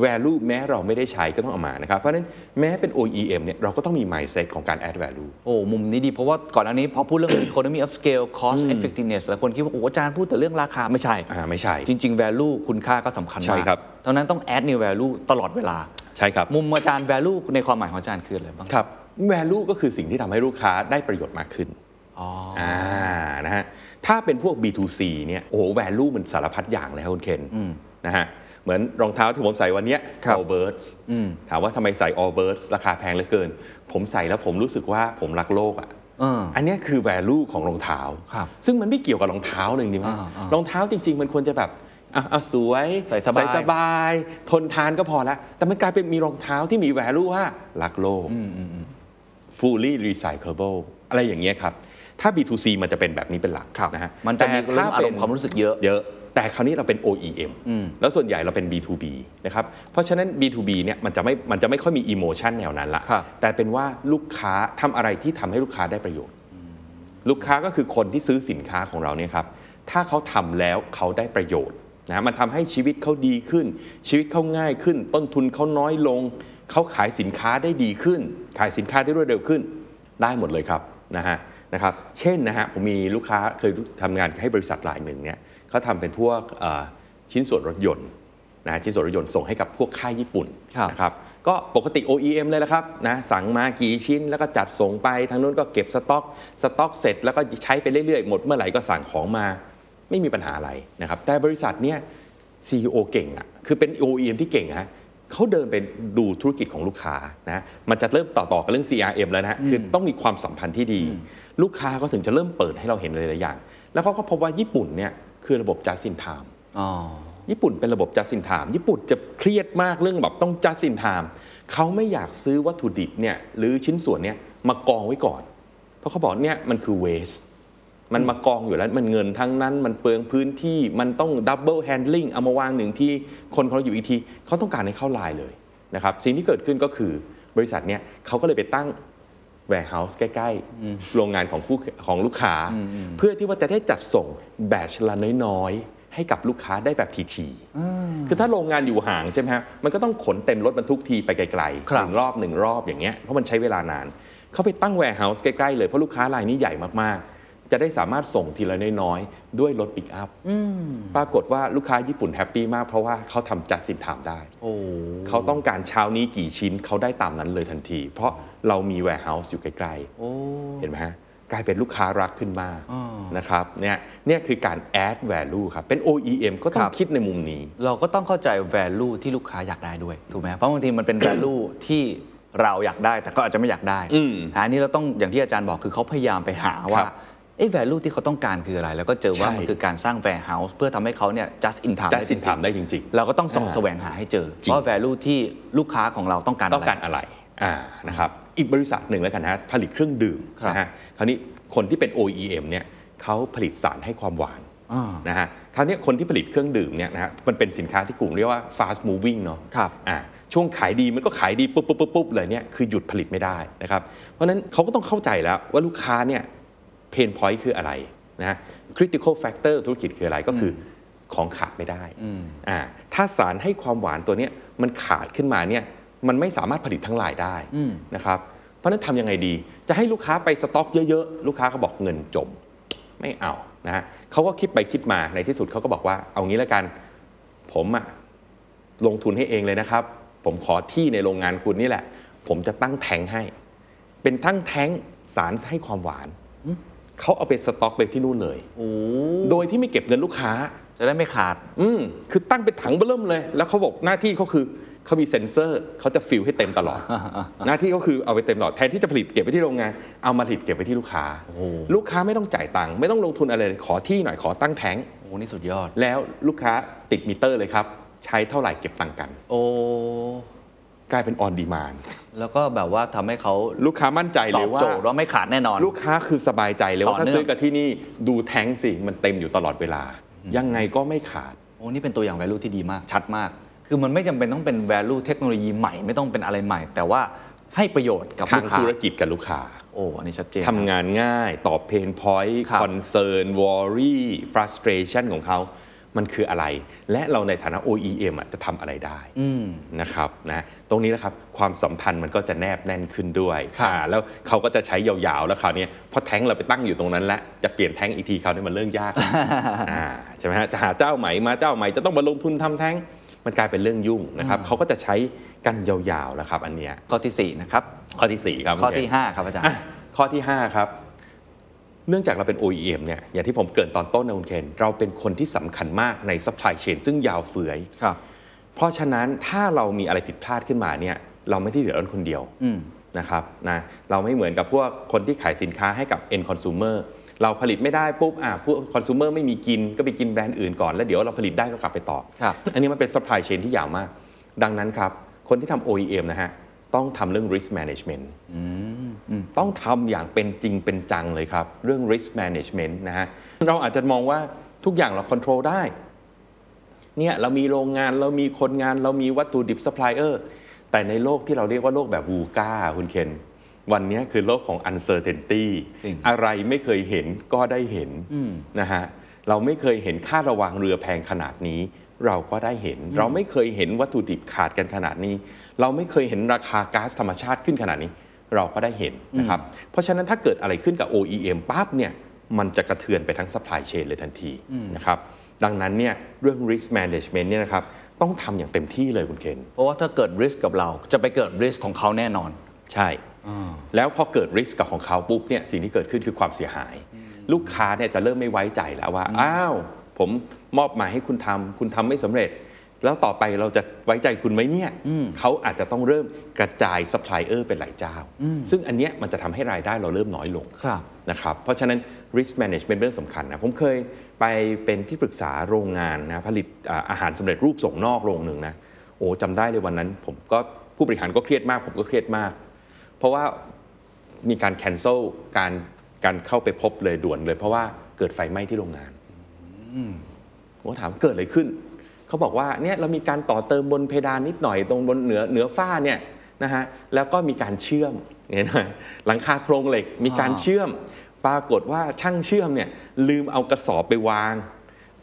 value แม้เราไม่ได้ใช้ก็ต้องเอามานะครับ เพราะฉะนั้นแม้เป็น OEM เนี่ยเราก็ต้องมี mindset ของการ add value
โอ้มุมนี้ดีเพราะว่าก่อนอันนี้พอพูดเรื่อง economy of scale cost effectiveness หลายคนคิดว่าโอ้อาจารย์พูดแต่เรื่องราคาไม่ใช่
อ่าไม่ใช่
จริง ๆ value คุณค่าก็สำคัญ
ใช่
มาก
ครับ
เท่านั้นต้อง add new value ตลอดเวลา
ใช่ครับ
มุมอาจารย์ value ในความหมายของอาจารย์คืออะไรบ้าง
ครับ value ก็คือสิ่งที่ทำให้ลูกค้าได้ประโยชน์มากขึ้น
อ๋อ
อ่านะฮะถ้าเป็นพวก B2C เนี่ยโอ้โห value มันสารพัดอย่างเลยครับคุณเคนนะฮะเหมือนรองเท้าที่ผมใส่วันเนี้ย
ครับ
Allbirds
อืม
ถามว่าทำไมใส่ Allbirds ราคาแพงเหลือเกิน ผมใส่แล้วผมรู้สึกว่าผมรักโลกอะ
เออ
อันเนี้ยคือ value ของรองเท้า
ครับ
ซึ่งมันไม่เกี่ยวกับรองเท้าเลยจริงไหม
อ่าอ่าร
องเท้าจริง ๆ มันควรจะแบบอะอะสวย
ใส่สบาย
สบายทนทานก็พอแล้วแต่มันกลายเป็นมีรองเท้าที่มี value ว่ารักโลก fully recyclable อะไรอย่างเงี้ยครับ ถ้า B2C มันจะเป็นแบบนี้เป็นหลัก
ครับ
นะฮะ
มันจะมี
แต่
เรื่อง
ถ้
อารม
ป็
ณ์
น
ความรู้สึกเยอะ
เยอะ แต่คราวนี้เราเป็น OEM แล้วส่วนใหญ่เราเป็น B2B นะครับเพราะฉะนั้น B2B เนี่ยมันจะไม่มันจะไม่ค่อยมี emotion แนวนั้นละ
ครับ
แต่เป็นว่าลูกค้าทำอะไรที่ทำให้ลูกค้าได้ประโยชน์ ลูกค้าก็คือคนที่ซื้อสินค้าของเราเนี่ยครับถ้าเขาทำแล้วเขาได้ประโยชน์นะมันทำให้ชีวิตเขาดีขึ้น ชีวิตเขาง่ายขึ้น ต้นทุนเขาน้อยลง เขาขายสินค้าได้ดีขึ้น ขายสินค้าได้รวดเร็วขึ้น ได้หมดเลยครับนะฮะนะครับเช่นนะฮะผมมีลูกค้าเคยทำงานให้บริษัทรายหนึ่งเนี่ยเขาทำเป็นพวกเอ่อชิ้นส่วนรถยนต์นะชิ้นส่วนรถยนต์ส่งให้กับพวกค่ายญี่ปุ่น
ครับ
นะครับก็ปกติ OEM เลยละครับนะสั่งมากี่ชิ้นแล้วก็จัดส่งไปทางนู้นก็เก็บสต็อกสต็อกเสร็จแล้วก็ใช้ไปเรื่อยๆ หมดเมื่อไหร่ก็สั่งของมาไม่มีปัญหาอะไรนะครับแต่บริษัทเนี่ย CEO เก่งอะคือเป็น OEM ที่เก่งฮะ เขาเดินไปดูธุรกิจของลูกค้านะมันจะเริ่มต่อๆกับเรื่อง CRM แล้วนะฮะคือต้องมีความสัมพันธ์ที่ดี ลูกค้าก็ถึงจะเริ่มเปิดให้เราเห็นหลายๆอย่าง แล้วเขาก็พบว่าญี่ปุ่นเนี่ยคือระบบ just in time
อ๋อ
ญี่ปุ่นเป็นระบบ just in time ญี่ปุ่นจะเครียดมากเรื่องแบบต้อง just in time เขาไม่อยากซื้อวัตถุดิบเนี่ยหรือชิ้นส่วนเนี่ยมากองไว้ก่อน เพราะเขาบอกเนี่ยมันคือ waste มันมากองอยู่แล้วมันเงินทั้งนั้นมันเปลืองพื้นที่มันต้อง double handling เอามาวางหนึ่งที่คนเขาอยู่อีกทีเขาต้องการให้เข้าลายเลยนะครับสิ่งที่เกิดขึ้นก็คือบริษัทเนี่ยเขาก็เลยไปตั้ง warehouse ใกล้ ๆ โรงงานของผู้ของลูกค้า เพื่อที่ว่าจะได้จัดส่ง batch ละน้อย ๆ ให้กับลูกค้าได้แบบถี่ๆคือถ้าโรงงานอยู่ห่างใช่ไหมฮะมันก็ต้องขนเต็มรถบรรทุกทีไปไกลๆ
ครับ
หนึ่งรอบหนึ่งรอบอย่างเงี้ยเพราะมันใช้เวลานานเขาไปตั้ง warehouse ใกล้ ๆ เลยเพราะลูกค้ารายนี้ใหญ่มากๆ จะได้สามารถส่งทีละน้อยๆ ด้วยรถปิกอัพปรากฏว่าลูกค้าญี่ปุ่น happy มากเพราะว่าเขาทำ just in time ได้
โอ้
เขาต้องการเช้านี้กี่ชิ้นเขาได้ตามนั้นเลยทันที เพราะเรามี warehouse อยู่ใกล้ๆ
โอ้
เห็นไหมฮะกลายเป็นลูกค้ารักขึ้นมากนะครับเนี่ยเนี่ยคือการ add value ครับ เป็น OEM ก็ต้อ
ครั
ง
บ
คิดในมุมนี้
เราก็ต้องเข้าใจ value ที่ลูกค้าอยากได้ด้วย ถูกไหมเพราะบางทีมันเป็น value ที่เราอยากได้แต่ก็อาจจะไม่อยากได้
อืม
อันนี้เราต้องอย่างที่อาจารย์บอกคือเขาพยายามไปหาว่า
ครับ
เอ้ value ที่เขาต้องการคืออะไร แล้วก็เจอว่า
ใช่
มันคือการสร้าง warehouse เพื่อทำให้เขาเนี่ย just in time
จะ
ได้
สิน
จริง
ทำได้จริง
ๆ เราก็ต้องส่อง
อ่า
แสวงหาให้เจอ
จริง
ว่า value ที่ลูกค้าของเราต้องการ
ต้องการอะไรอ่านะครับอีกบริษัทหนึ่งแล้วกันนะผลิตเครื่องดื่ม
ครับ
นะฮะคราวนี้คนที่เป็น OEM เนี่ยเขาผลิตสารให้ความหวาน
อ่า
นะฮะคราวนี้คนที่ผลิตเครื่องดื่มเนี่ยนะฮะมันเป็นสินค้าที่กลุ่มเรียกว่า fast moving เนาะ
ครับ
อ่าช่วงขายดีมันก็ขายดีปุ๊บปุ๊บปุ๊บปุ๊บเลยเนี่ยคือหยุดผลิตไม่ได้นะครับเพราะฉะนั้นเขาก็ต้องเข้าใจแล้วว่าลูกค้าเนี่ย เพนพอยต์คืออะไรนะฮะ critical factor ธุรกิจคืออะไรก็คืออของขาดไม่ได้อ่าถ้าสารให้ความหวานตัวเนี้ยมันขาดขึ้นมาเนี่ยมันไม่สามารถผลิตทั้งหลายได้นะครับเพราะฉะนั้นทำยังไงดี จะให้ลูกค้าไปสต็อกเยอะๆ ลูกค้าเขาบอกเงินจม ไม่เอานะฮะเขาก็คิดไปคิดมาในที่สุดเขาก็บอกว่าเอางี้แล้วกัน ผมอะลงทุนให้เองเลยนะครับ ผมขอที่ในโรงงานคุณนี่แหละ ผมจะตั้งแทงค์ให้ เป็นทั้งแทงค์สารให้ความหวาน เขาเอาไปสต็อกไปที่นู่นเลย
โอ้
โดยที่ไม่เก็บเงินลูกค้า
จะได้ไม่ขาด
อืมคือตั้งเป็นถังเบิ้มเลย แล้วเขาบอกหน้าที่เขาคือเขามีเซ็นเซอร์เขาจะ fill ให้เต็มตลอด หน้าที่ก็คือเอาไปเติมตลอดแทนที่จะผลิตเก็บไว้ที่โรงงาน เอามาผลิตเก็บไว้ที่ลูกค้า ลูกค้าไม่ต้องจ่ายตังค์ไม่ต้องลงทุนอะไรเลยขอที่หน่อยขอตั้งแทงค์
โอ้นี่สุดยอด
แล้วลูกค้าติดมิเตอร์เลยครับ ใช้เท่าไหร่เก็บตังค์กัน
โอ้
กลายเป็น on demand
แล้วก็แบบว่าทำให้เขา
ลูกค้ามั่นใจ
ต
เล
อยบ
ว่า
โจทย์ว่าไม่ขาดแน่นอน
ลูกค้าคือสบายใจเลยว่า
ต่อ
ถ้า
เนื่อง
ซื้อกับที่นี่ดูแทงค์สิมันเต็มอยู่ตลอดเวลา ยังไงก็ไม่ขาด
โอ้นี่เป็นตัวอย่าง value ที่ดีมากชัดมาก คือมันไม่จำเป็นต้องเป็น value เทคโนโลยีใหม่ไม่ต้องเป็นอะไรใหม่ แต่ว่าให้ประโยชน์กับ
ทา
ลู
ง
กค้า
ธุรกิจกับลูกค้า
โอ้อันนี้ชัดเจน
ทำงานง่ายตอบ pain point
ครับ
concern worry frustration ของเขา มันคืออะไร และเราในฐานะ OEM อะจะทำอะไรได้นะครับนะตรงนี้นะครับความสัมพันธ์มันก็จะแนบแน่นขึ้นด้วย
ครับ
อ่าแล้วเขาก็จะใช้ยาวๆ แล้วคราวนี้พอแท้งเราไปตั้งอยู่ตรงนั้นแล้วจะเปลี่ยนแท้งอีกทีคราวนี้มันเรื่องยากอ่าใช่ไหมฮะจะหาเจ้าใหม่มาเจ้าใหม่จะต้องมาลงทุนทำแท้งมันกลายเป็นเรื่องยุ่งนะครับเขาก็จะใช้กันยาวๆแล้วครับอันเนี้ย
ข้อทีสี่4นะครับ
ข้อที่สี่ครับ
ข้อ
คุณเคน
ที่ 5 ครับอาจารย์
อะข้อที่5ครับ เนื่องจากเราเป็น OEM เนี่ยอย่างที่ผมเกริ่นตอนต้นนะคุณเคนเราเป็นคนที่สำคัญมากใน supply chain ซึ่งยาวเฟือย
ครับ
เพราะฉะนั้นถ้าเรามีอะไรผิดพลาดขึ้นมาเนี่ยเราไม่ได้เดือดร้อนคนเดียว
อืม
นะครับนะเราไม่เหมือนกับพวกคนที่ขายสินค้าให้กับ end consumer เราผลิตไม่ได้ปุ๊บอะพวก consumer ไม่มีกินก็ไปกินแบรนด์อื่นก่อนแล้วเดี๋ยวเราผลิตได้ก็กลับไปต่อ
ครับ
อันนี้มันเป็น supply chain ที่ยาวมาก ดังนั้นครับ คนที่ทำ OEM นะฮะ ต้องทำเรื่อง risk management ต้องทำอย่างเป็นจริงเป็นจังเลยครับ เรื่อง risk management นะฮะเราอาจจะมองว่าทุกอย่างเรา control ได้เนี่ยเรามีโรงงานเรามีคนงานเรามีวัตถุดิบซัพพลายเออร์แต่ในโลกที่เราเรียกว่าโลกแบบ VUCA คุณเคน วันนี้คือโลกของ uncertainty
จริง
อะไรไม่เคยเห็นก็ได้เห็นนะฮะเราไม่เคยเห็นค่าระวางเรือแพงขนาดนี้ เราก็ได้เห็น เราไม่เคยเห็นวัตถุดิบขาดกันขนาดนี้ เราไม่เคยเห็นราคาก๊าซธรรมชาติขึ้นขนาดนี้ เราก็ได้เห็นนะครับ เพราะฉะนั้นถ้าเกิดอะไรขึ้นกับ OEM ปั๊บเนี่ยมันจะกระเทือนไปทั้ง supply chain เลยทันทีนะครับดังนั้นเนี่ยเรื่อง risk management เนี่ยนะครับต้องทำอย่างเต็มที่เลยคุณเคน
เพราะว่าถ้าเกิด risk กับเราจะไปเกิด risk ของเขาแน่นอน
ใช่แล้วพอเกิด risk กับของเขาปุ๊บเนี่ยสิ่งที่เกิดขึ้นคือความเสียหาย ลูกค้าเนี่ยจะเริ่มไม่ไว้ใจแล้วว่า อ้าว ผมมอบหมายให้คุณทำคุณทำไม่สำเร็จ แล้วต่อไปเราจะไว้ใจคุณไหมเนี่ยเขาอาจจะต้องเริ่มกระจายซัพพลายเออร์เป็นหลายเจ้า ซึ่งอันเนี้ยมันจะทำให้รายได้เราเริ่มน้อยลง
ครับ
นะครับเพราะฉะนั้น risk management เป็นเรื่องสำคัญนะ ผมเคยไปเป็นที่ปรึกษาโรงงานนะผลิตอ่าอาหารสำเร็จรูปส่งนอกโรงหนึ่งนะโอ้จำได้เลยวันนั้น ผมก็ผู้บริหารก็เครียดมาก ผมก็เครียดมาก เพราะว่ามีการ cancel การการเข้าไปพบเลยด่วนเลย เพราะว่าเกิดไฟไหม้ที่โรงงานผมก็ถามเกิดอะไรขึ้น เขาบอกว่าเนี่ยเรามีการต่อเติมบนเพดานนิดหน่อยตรงบนเหนือเหนือฝ้าเนี่ยนะฮะแล้วก็มีการเชื่อมเห็นไหมหลังคาโครงเหล็กมีการเชื่อม ปรากฏว่าช่างเชื่อมเนี่ยลืมเอากระสอบไปวาง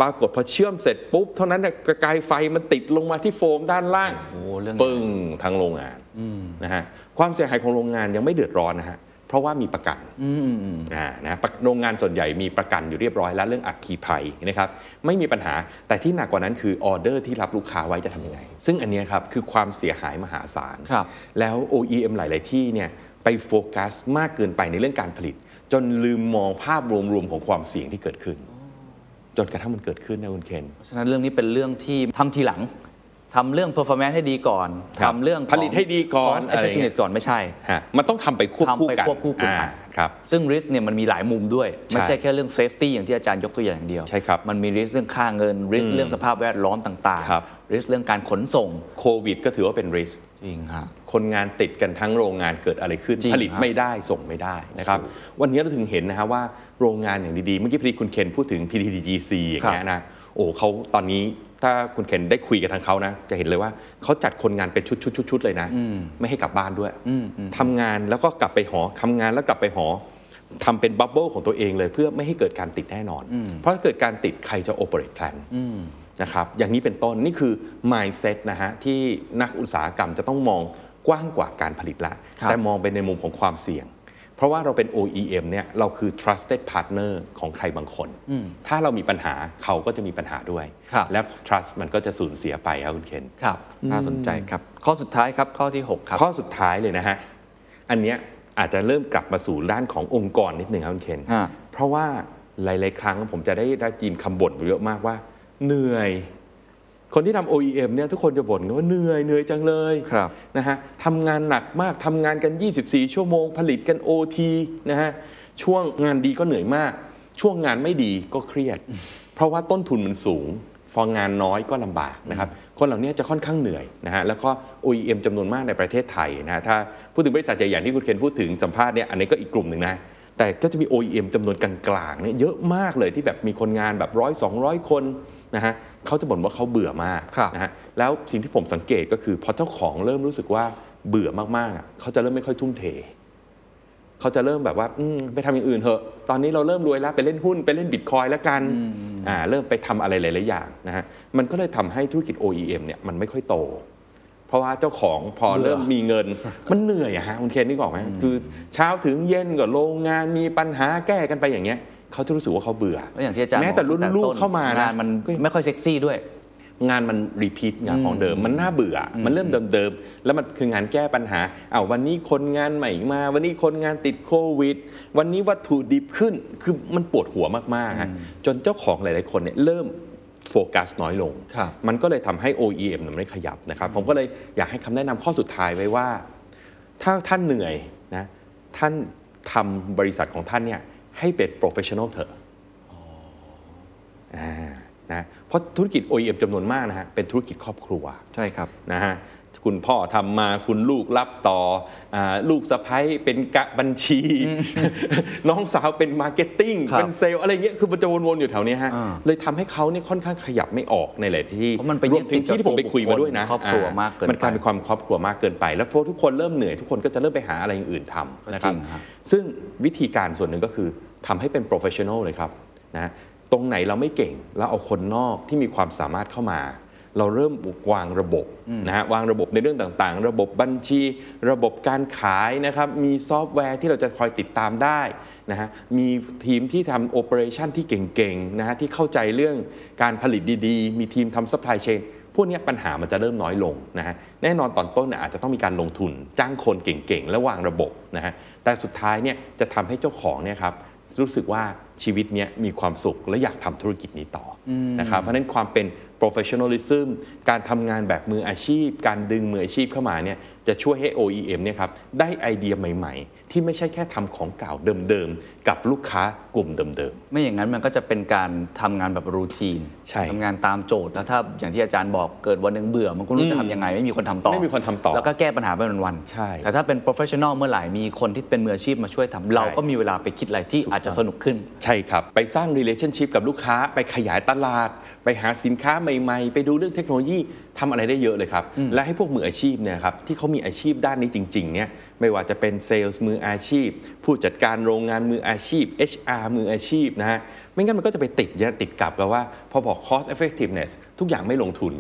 ปรากฏพอเชื่อมเสร็จปุ๊บเท่านั้นเนี่ยประกายไฟมันติดลงมาที่โฟมด้านล่าง
โอ้เรื่อง
ปึ้งทั้งโรงงานนะฮะความเสียหายของโรงงานยังไม่เดือดร้อนนะฮะ เพราะว่ามีประกันอ่านะประโรงงานส่วนใหญ่มีประกันอยู่เรียบร้อยแล้วเรื่องอัคคีภัยนะครับไม่มีปัญหาแต่ที่หนักกว่านั้นคือออเดอร์ที่รับลูกค้าไว้จะทำยังไง ซึ่งอันเนี้ยครับคือความเสียหายมหาศาล
ครับ
แล้ว OEM หลาย ๆ ที่เนี่ยไปโฟกัสมากเกินไปในเรื่องการผลิต จนลืมมองภาพรวม ๆ ของความเสี่ยงที่เกิดขึ้น จนกระทั่งมันเกิดขึ้นนะคุณเคน
เพราะฉะนั้นเรื่องนี้เป็นเรื่องที่ทำทีหลัง ทำเรื่อง performance ให้ดีก่อน
ครับ
ทำเรื่อง
ผลิตให้ดีก่อน
cost
อะไรอย่างเงี้ย
effectiveness ก่อนไม่ใช่
ฮะมันต้องทำไปควบคู่
ทำไป
กัน
ควบคู่กัน
อ่าครับ
ซึ่ง risk เนี่ยมันมีหลายมุมด้วย ไม่
ใช่
ใช่แค่เรื่อง safety อย่างที่อาจารย์ยกตัวอย่างเดียว
ใช่ครับ
มันมี risk เรื่องค่าเงิน risk
อืม
เรื่องสภาพแวดล้อมต่าง
ครับ
risk เรื่องการขนส่ง
โควิดก็ถือว่าเป็น risk
จริงฮะ
คนงานติดกันทั้งโรงงานเกิดอะไรขึ้น
จริง
ผลิต
ครับ
ไม่ได้ส่งไม่ได้นะครับ วันนี้เราถึงเห็นนะฮะว่าโรงงานอย่างดีๆ เมื่อกี้พอดีคุณเคนพูดถึง PTTGC อย่างเงี้ยนะโอ้เขาตอนนี้ ถ้าคุณเคนได้คุยกับทางเขานะ จะเห็นเลยว่าเขาจัดคนงานเป็นชุดๆๆๆเลยนะ ไม่ให้กลับบ้านด้วย
อืมอืม
ทำงานแล้วก็กลับไปหอทำงานแล้วกลับไปหอทำเป็นบับเบิลของตัวเองเลยเพื่อไม่ให้เกิดการติดแน่นอน เพราะถ้าเกิดการติดใครจะ operate plan
อืม
นะครับอย่างนี้เป็นต้นนี่คือ mindset นะฮะที่นักอุตสาหกรรมจะต้องมองกว้างกว่าการผลิตละ
ครับ
แต่มองไปในมุมของความเสี่ยง เพราะว่าเราเป็น OEM เนี่ยเราคือ trusted partner ของใครบางคน ถ้าเรามีปัญหาเขาก็จะมีปัญหาด้วย
ครับ
และ trust มันก็จะสูญเสียไปครับคุณเคน
ครับน่าสนใจครับ ข้อสุดท้ายครับข้อที่ 6 ครับ
ข้อสุดท้ายเลยนะฮะ อันเนี้ยอาจจะเริ่มกลับมาสู่ด้านขององค์กรนิดหนึ่งครับคุณเคน
ฮะ
เพราะว่าหลาย ๆ ครั้งผมจะได้ได้ยินคำบ่นเยอะมากว่า เหนื่อย คนที่ทำ OEM เนี่ยทุกคนจะบ่นกันว่าเหนื่อยเหนื่อยจังเลย
ครับ
นะฮะทำงานหนักมากทำงานกัน 24 ชั่วโมง ผลิตกัน OT นะฮะช่วงงานดีก็เหนื่อยมาก ช่วงงานไม่ดีก็เครียด เพราะว่าต้นทุนมันสูงพองานน้อยก็ลำบากนะครับ คนเหล่านี้จะค่อนข้างเหนื่อยนะฮะแล้วก็ OEM จำนวนมากในประเทศไทยนะฮะถ้าพูดถึงบริษัทใหญ่ๆอย่างที่คุณเคนพูดถึงสัมภาษณ์เนี่ยอันนี้ก็อีกกลุ่มหนึ่งนะแต่ก็จะมี OEM จำนวนกลางๆเนี่ยเยอะมากเลยที่แบบมีคนงานแบบร้อยสองร้อยคนนะฮะ เขาจะบ่นว่าเขาเบื่อมาก
ครับ
นะฮะแล้วสิ่งที่ผมสังเกตก็คือพอเจ้าของเริ่มรู้สึกว่าเบื่อมากๆอะเขาจะเริ่มไม่ค่อยทุ่มเทเขาจะเริ่มแบบว่าอืมไปทำอย่างอื่นเถอะตอนนี้เราเริ่มรวยแล้วไปเล่นหุ้นไปเล่นบิตคอยแล้วกันอ่าเริ่มไปทำอะไรหลายๆอย่างนะฮะมันก็เลยทำให้ธุรกิจ OEM เนี่ยมันไม่ค่อยโต เพราะว่าเจ้าของพอ
เบื่อ
เริ่มมีเงิน มันเหนื่อยอะฮะคุณเคนนี่บอกไหมคือเช้าถึงเย็นก็โรงงานมีปัญหาแก้กันไปอย่างเงี้ย เขาจะรู้สึกว่าเขาเบื่อ
แล้วอย่างที่อาจารย์
แม้แต่รุ่น
บอก
ลูก
ต้น
เข้ามานะ
งานมันไม่ค่อยเซ็กซี่ด้วย
งานมันรีพีทงานของเดิมมันน่าเบื่ออมันเริ่มเดิมๆแล้วมันคืองานแก้ปัญหาอ้าววันนี้คนงานใหม่มา วันนี้คนงานติดโควิด วันนี้วัตถุดิบขึ้นคือมันปวดหัวมากๆฮะจนเจ้าของหลายๆคนเนี่ยเริ่มโฟกัสน้อยลง
ครับ
มันก็เลยทำให้ OEM เนี่ยมันไม่ขยับนะครับ ผมก็เลยอยากให้คำแนะนำข้อสุดท้ายไว้ว่า ถ้าท่านเหนื่อยนะท่านทำบริษัทของท่านเนี่ย ให้เป็น professional เถอะานะเพราะธุรกิจ OEM จำนวนมากนะฮะเป็นธุรกิจครอบครัว
ใช่ครับ
นะฮะคุณพ่อทำมาคุณลูกรับต่ออ่าลูกสะใภ้เป็นบัญชี น้องสาวเป็น marketing
ครับ
เป็นเซลล์อะไรเงี้ยคือมันจะวนๆอยู่แถวเนี้ยฮะ
อ่า
เลยทำให้เขาเนี่ยค่อนข้างขยับไม่ออกในหลายที่
เพราะมันไป
รวมถึง
ยึดติด
ที่ที่ผมไปคุยมาด้วยนะ
ครอบครัวมากเกินไป
มันกลายเป็นความครอบครัวมากเกินไป แล้วพอทุกคนเริ่มเหนื่อยทุกคนก็จะเริ่มไปหาอะไรอย่างอื่นทำนะครับ
จริงครับ
ซึ่งวิธีการส่วนหนึ่งก็คือ ทำให้เป็น professional เลยครับนะตรงไหนเราไม่เก่งเราเอาคนนอกที่มีความสามารถเข้ามา เราเริ่มวางระบบนะฮะวางระบบในเรื่องต่างๆ ระบบบัญชี ระบบการขายนะครับมีซอฟต์แวร์ที่เราจะคอยติดตามได้นะฮะมีทีมที่ทำ operation ที่เก่งๆนะฮะที่เข้าใจเรื่องการผลิตดีๆ มีทีมทำ supply chain พวกเนี้ยปัญหามันจะเริ่มน้อยลงนะฮะแน่นอนตอนต้นเนี่ยอาจจะต้องมีการลงทุน จ้างคนเก่งๆ และวางระบบนะฮะแต่สุดท้ายเนี่ยจะทำให้เจ้าของเนี่ยครับ รู้สึกว่าชีวิตเนี้ยมีความสุขและอยากทำธุรกิจนี้ต่ออนะครับเพราะฉะนั้นความเป็น professionalism การทำงานแบบมืออาชีพ การดึงมืออาชีพเข้ามาเนี่ยจะช่วยให้ OEM เนี่ยครับได้ไอเดียใหม่ ๆ ที่ไม่ใช่แค่ทำของเก่าเดิมๆกับลูกค้ากลุ่มเดิม
ไม่อย่างนั้นมันก็จะเป็นการทำงานแบบรูทีน
ใช่
ทำงานตามโจทย์แล้วถ้าอย่างที่อาจารย์บอกเกิดวันหนึ่งเบื่อ มันก็ไม่รู้จะทำยังไงไม่มีคนทำต่อ
ไม่มีคนทำต่อ
แล้วก็แก้ปัญหาไปวันๆ
ใช่
แต่ถ้าเป็น professional เมื่อไหร่มีคนที่เป็นมืออาชีพมาช่วยทำเราก็มีเวลาไปคิดอะไรที่อาจจะสนุกขึ้น
ใช่ครับ ไปสร้าง relationship กับลูกค้า ไปขยายตลาด ไปหาสินค้าใหม่ๆ ไปดูเรื่องเทคโนโลยีทำอะไรได้เยอะเลยครับ และให้พวกมืออาชีพเนี่ยครับที่เขามีอาชีพด้านนี้จริงๆเนี่ยไม่ว่าจะเป็นเซลล์มืออาชีพ ผู้จัดการโรงงานมืออาชีพ HR มืออาชีพนะฮะไม่งั้นมันก็จะไปติดเนี่ยติดกับกับว่า พอบอก cost effectiveness ทุกอย่างไม่ลงทุน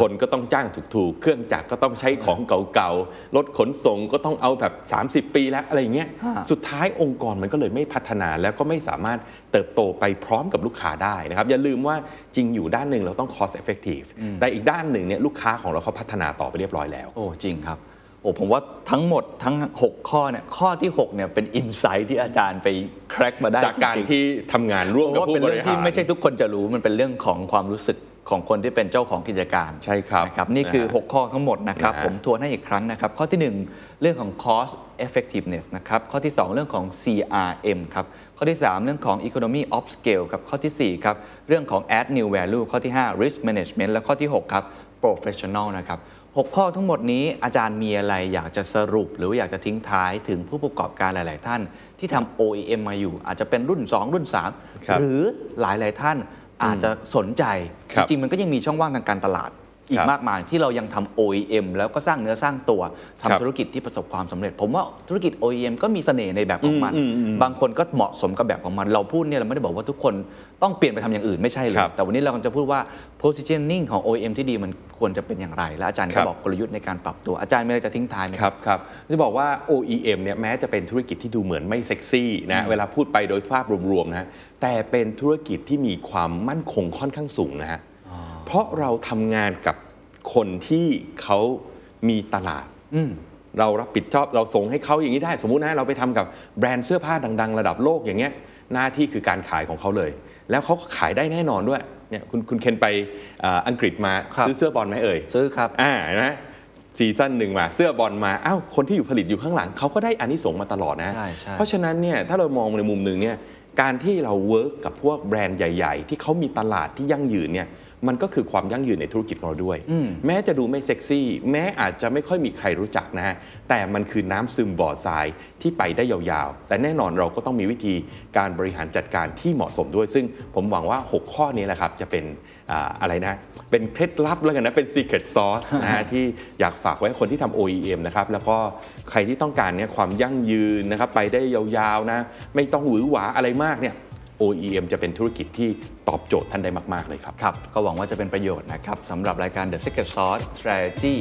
คนก็ต้องจ้างถูกๆ เครื่องจักรก็ต้องใช้ของเก่าๆรถขนส่งก็ต้องเอาแบบ 30 ปีแล้วอะไรอย่างเงี้ย
ฮะ
สุดท้ายองค์กรมันก็เลยไม่พัฒนาแล้วก็ไม่สามารถเติบโตไปพร้อมกับลูกค้าได้นะครับอย่าลืมว่าจริงอยู่ด้านหนึ่งเราต้อง cost effective แต่อีกด้านหนึ่งเนี่ยลูกค้าของเราเขาพัฒนาต่อไปเรียบร้อยแล้ว
โอ้จริงครับ โอ้อ้ผมว่าทั้งหมดทั้ง 6 ข้อเนี่ยข้อที่6เนี่ยเป็นอินไซต์ที่อาจารย์ไปแคร็กมาได้
จากการ
จงๆ
ที่ทำงานร่วม
ผม
กับ
ว่า
ผู้
เป็น
บ
เรื่อ
ริ
ง
หาร
ที่ไม่ใช่ทุกคนจะรู้มันเป็นเรื่องของความรู้สึกของคนที่เป็นเจ้าของกิจการ
ใช่ครับ
นะครับนี่คือ
นะฮะ
6ข้อทั้งหมดนะครับ
นะฮะ
ผมทวนให้อีกครั้งนะครับ ข้อที่ 1 เรื่องของ cost effectiveness นะครับ ข้อที่ 2 เรื่องของ CRM ครับ ข้อที่ 3 เรื่องของ economy of scale ครับ ข้อทีสี่4 ครับ เรื่องของ add new value ข้อที่ 5 risk management และข้อที่ 6 ครับ professional นะครับ 6 ข้อทั้งหมดนี้อาจารย์มีอะไรอยากจะสรุป หรือว่าอยากจะทิ้งท้ายถึงผู้ประกอบการหลาย ๆ ท่าน ที่ทำ OEM มาอยู่ อาจจะเป็นรุ่น 2 รุ่น
ครับ
3หรือหลาย ๆ ท่านอาจจะสนใจ
ครับ
จริง ๆ มันก็ยังมีช่องว่างทางการตลาด อี
ครั
ก
บ
มากมายที่เรายังทำ OEM แล้วก็สร้างเนื้อสร้างตัวทำ
ครับ
ธุรกิจที่ประสบความสำเร็จ ผมว่าธุรกิจ OEM ก็มีเสน่ห์ในแบบของมัน
อืมอืมอืม
บางคนก็เหมาะสมกับแบบของมัน เราพูดเนี่ยเราไม่ได้บอกว่าทุกคน ต้องเปลี่ยนไปทำอย่างอื่นไม่ใช่เลย
ครับ
แต่วันนี้เรากำลังจะพูดว่า positioning ของ OEM ที่ดีมันควรจะเป็นอย่างไร และอาจารย์
ค
ก็
รับ
บอกกลยุทธ์ในการปรับตัวอาจารย์มีอะไรจะทิ้งท้ายไหม
ครับครับจะบอกว่า OEM เนี่ยแม้จะเป็นธุรกิจที่ดูเหมือนไม่เซ็กซี่นะเวลาพูดไปโดยภาพรวมๆนะแต่เป็นธุรกิจที่มีความมั่นคงค่อนข้างสูงนะฮะเพราะเราทำงานกับคนที่เขามีตลาด
อืม
เรารับผิดชอบเราส่งให้เขาอย่างนี้ได้ สมมุตินะเราไปทำกับแบรนด์เสื้อผ้าดัง ๆ ระดับโลกอย่างเงี้ยหน้าที่คือการขายของเขาเลย แล้วเขาก็ขายได้แน่นอนด้วยเนี่ยคุณคุณเคนไปเอ่ออังกฤษมา
ครับ
ซื้อเสื้อบอลไหมเอ่ย
ซื้อครับ
อ่านะซีซั่นหนึ่งมาเสื้อบอลมาอ้าวคนที่อยู่ผลิตอยู่ข้างหลังเขาก็ได้อานิสงส์มาตลอดนะ
ใช่ใช่
เพราะฉะนั้นเนี่ยถ้าเรามองในมุมหนึ่งเนี่ยการที่เรา work กับพวกแบรนด์ใหญ่ ๆ ที่เขามีตลาดที่ยั่งยืนเนี่ย มันก็คือความยั่งยืนในธุรกิจของเราด้วย แม้จะดูไม่เซ็กซี่ แม้อาจจะไม่ค่อยมีใครรู้จักนะฮะแต่มันคือน้ำซึมบ่อทรายที่ไปได้ยาวๆ แต่แน่นอนเราก็ต้องมีวิธีการบริหารจัดการที่เหมาะสมด้วย ซึ่งผมหวังว่า 6 ข้อนี้แหละครับจะเป็นอ่าอะไรนะ เป็นเคล็ดลับแล้วกันนะ เป็น secret sauce นะฮะที่อยากฝากไว้ให้คนที่ทำ OEM นะครับ แล้วก็ใครที่ต้องการเนี่ยความยั่งยืนนะครับ ไปได้ยาวๆนะ ไม่ต้องหวือหวาอะไรมากเนี่ย OEM จะเป็นธุรกิจที่ตอบโจทย์ท่านได้มาก ๆ เลยครับ
ครับ ก็หวังว่าจะเป็นประโยชน์นะครับสำหรับรายการ The Secret Sauce Strategy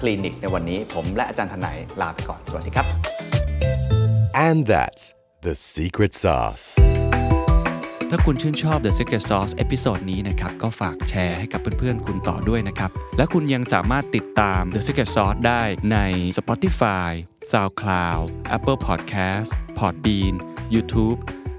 Clinic ในวันนี้ ผมและอาจารย์ทนายลาไปก่อน สวัสดีครับ
And that's the secret sauce.
ถ้าคุณชื่นชอบ The Secret Sauce episode นี้นะครับ ก็ฝากแชร์ให้กับเพื่อนๆ คุณต่อด้วยนะครับ และคุณยังสามารถติดตาม The Secret Sauce ได้ใน Spotify, SoundCloud, Apple Podcast, Podbean, YouTube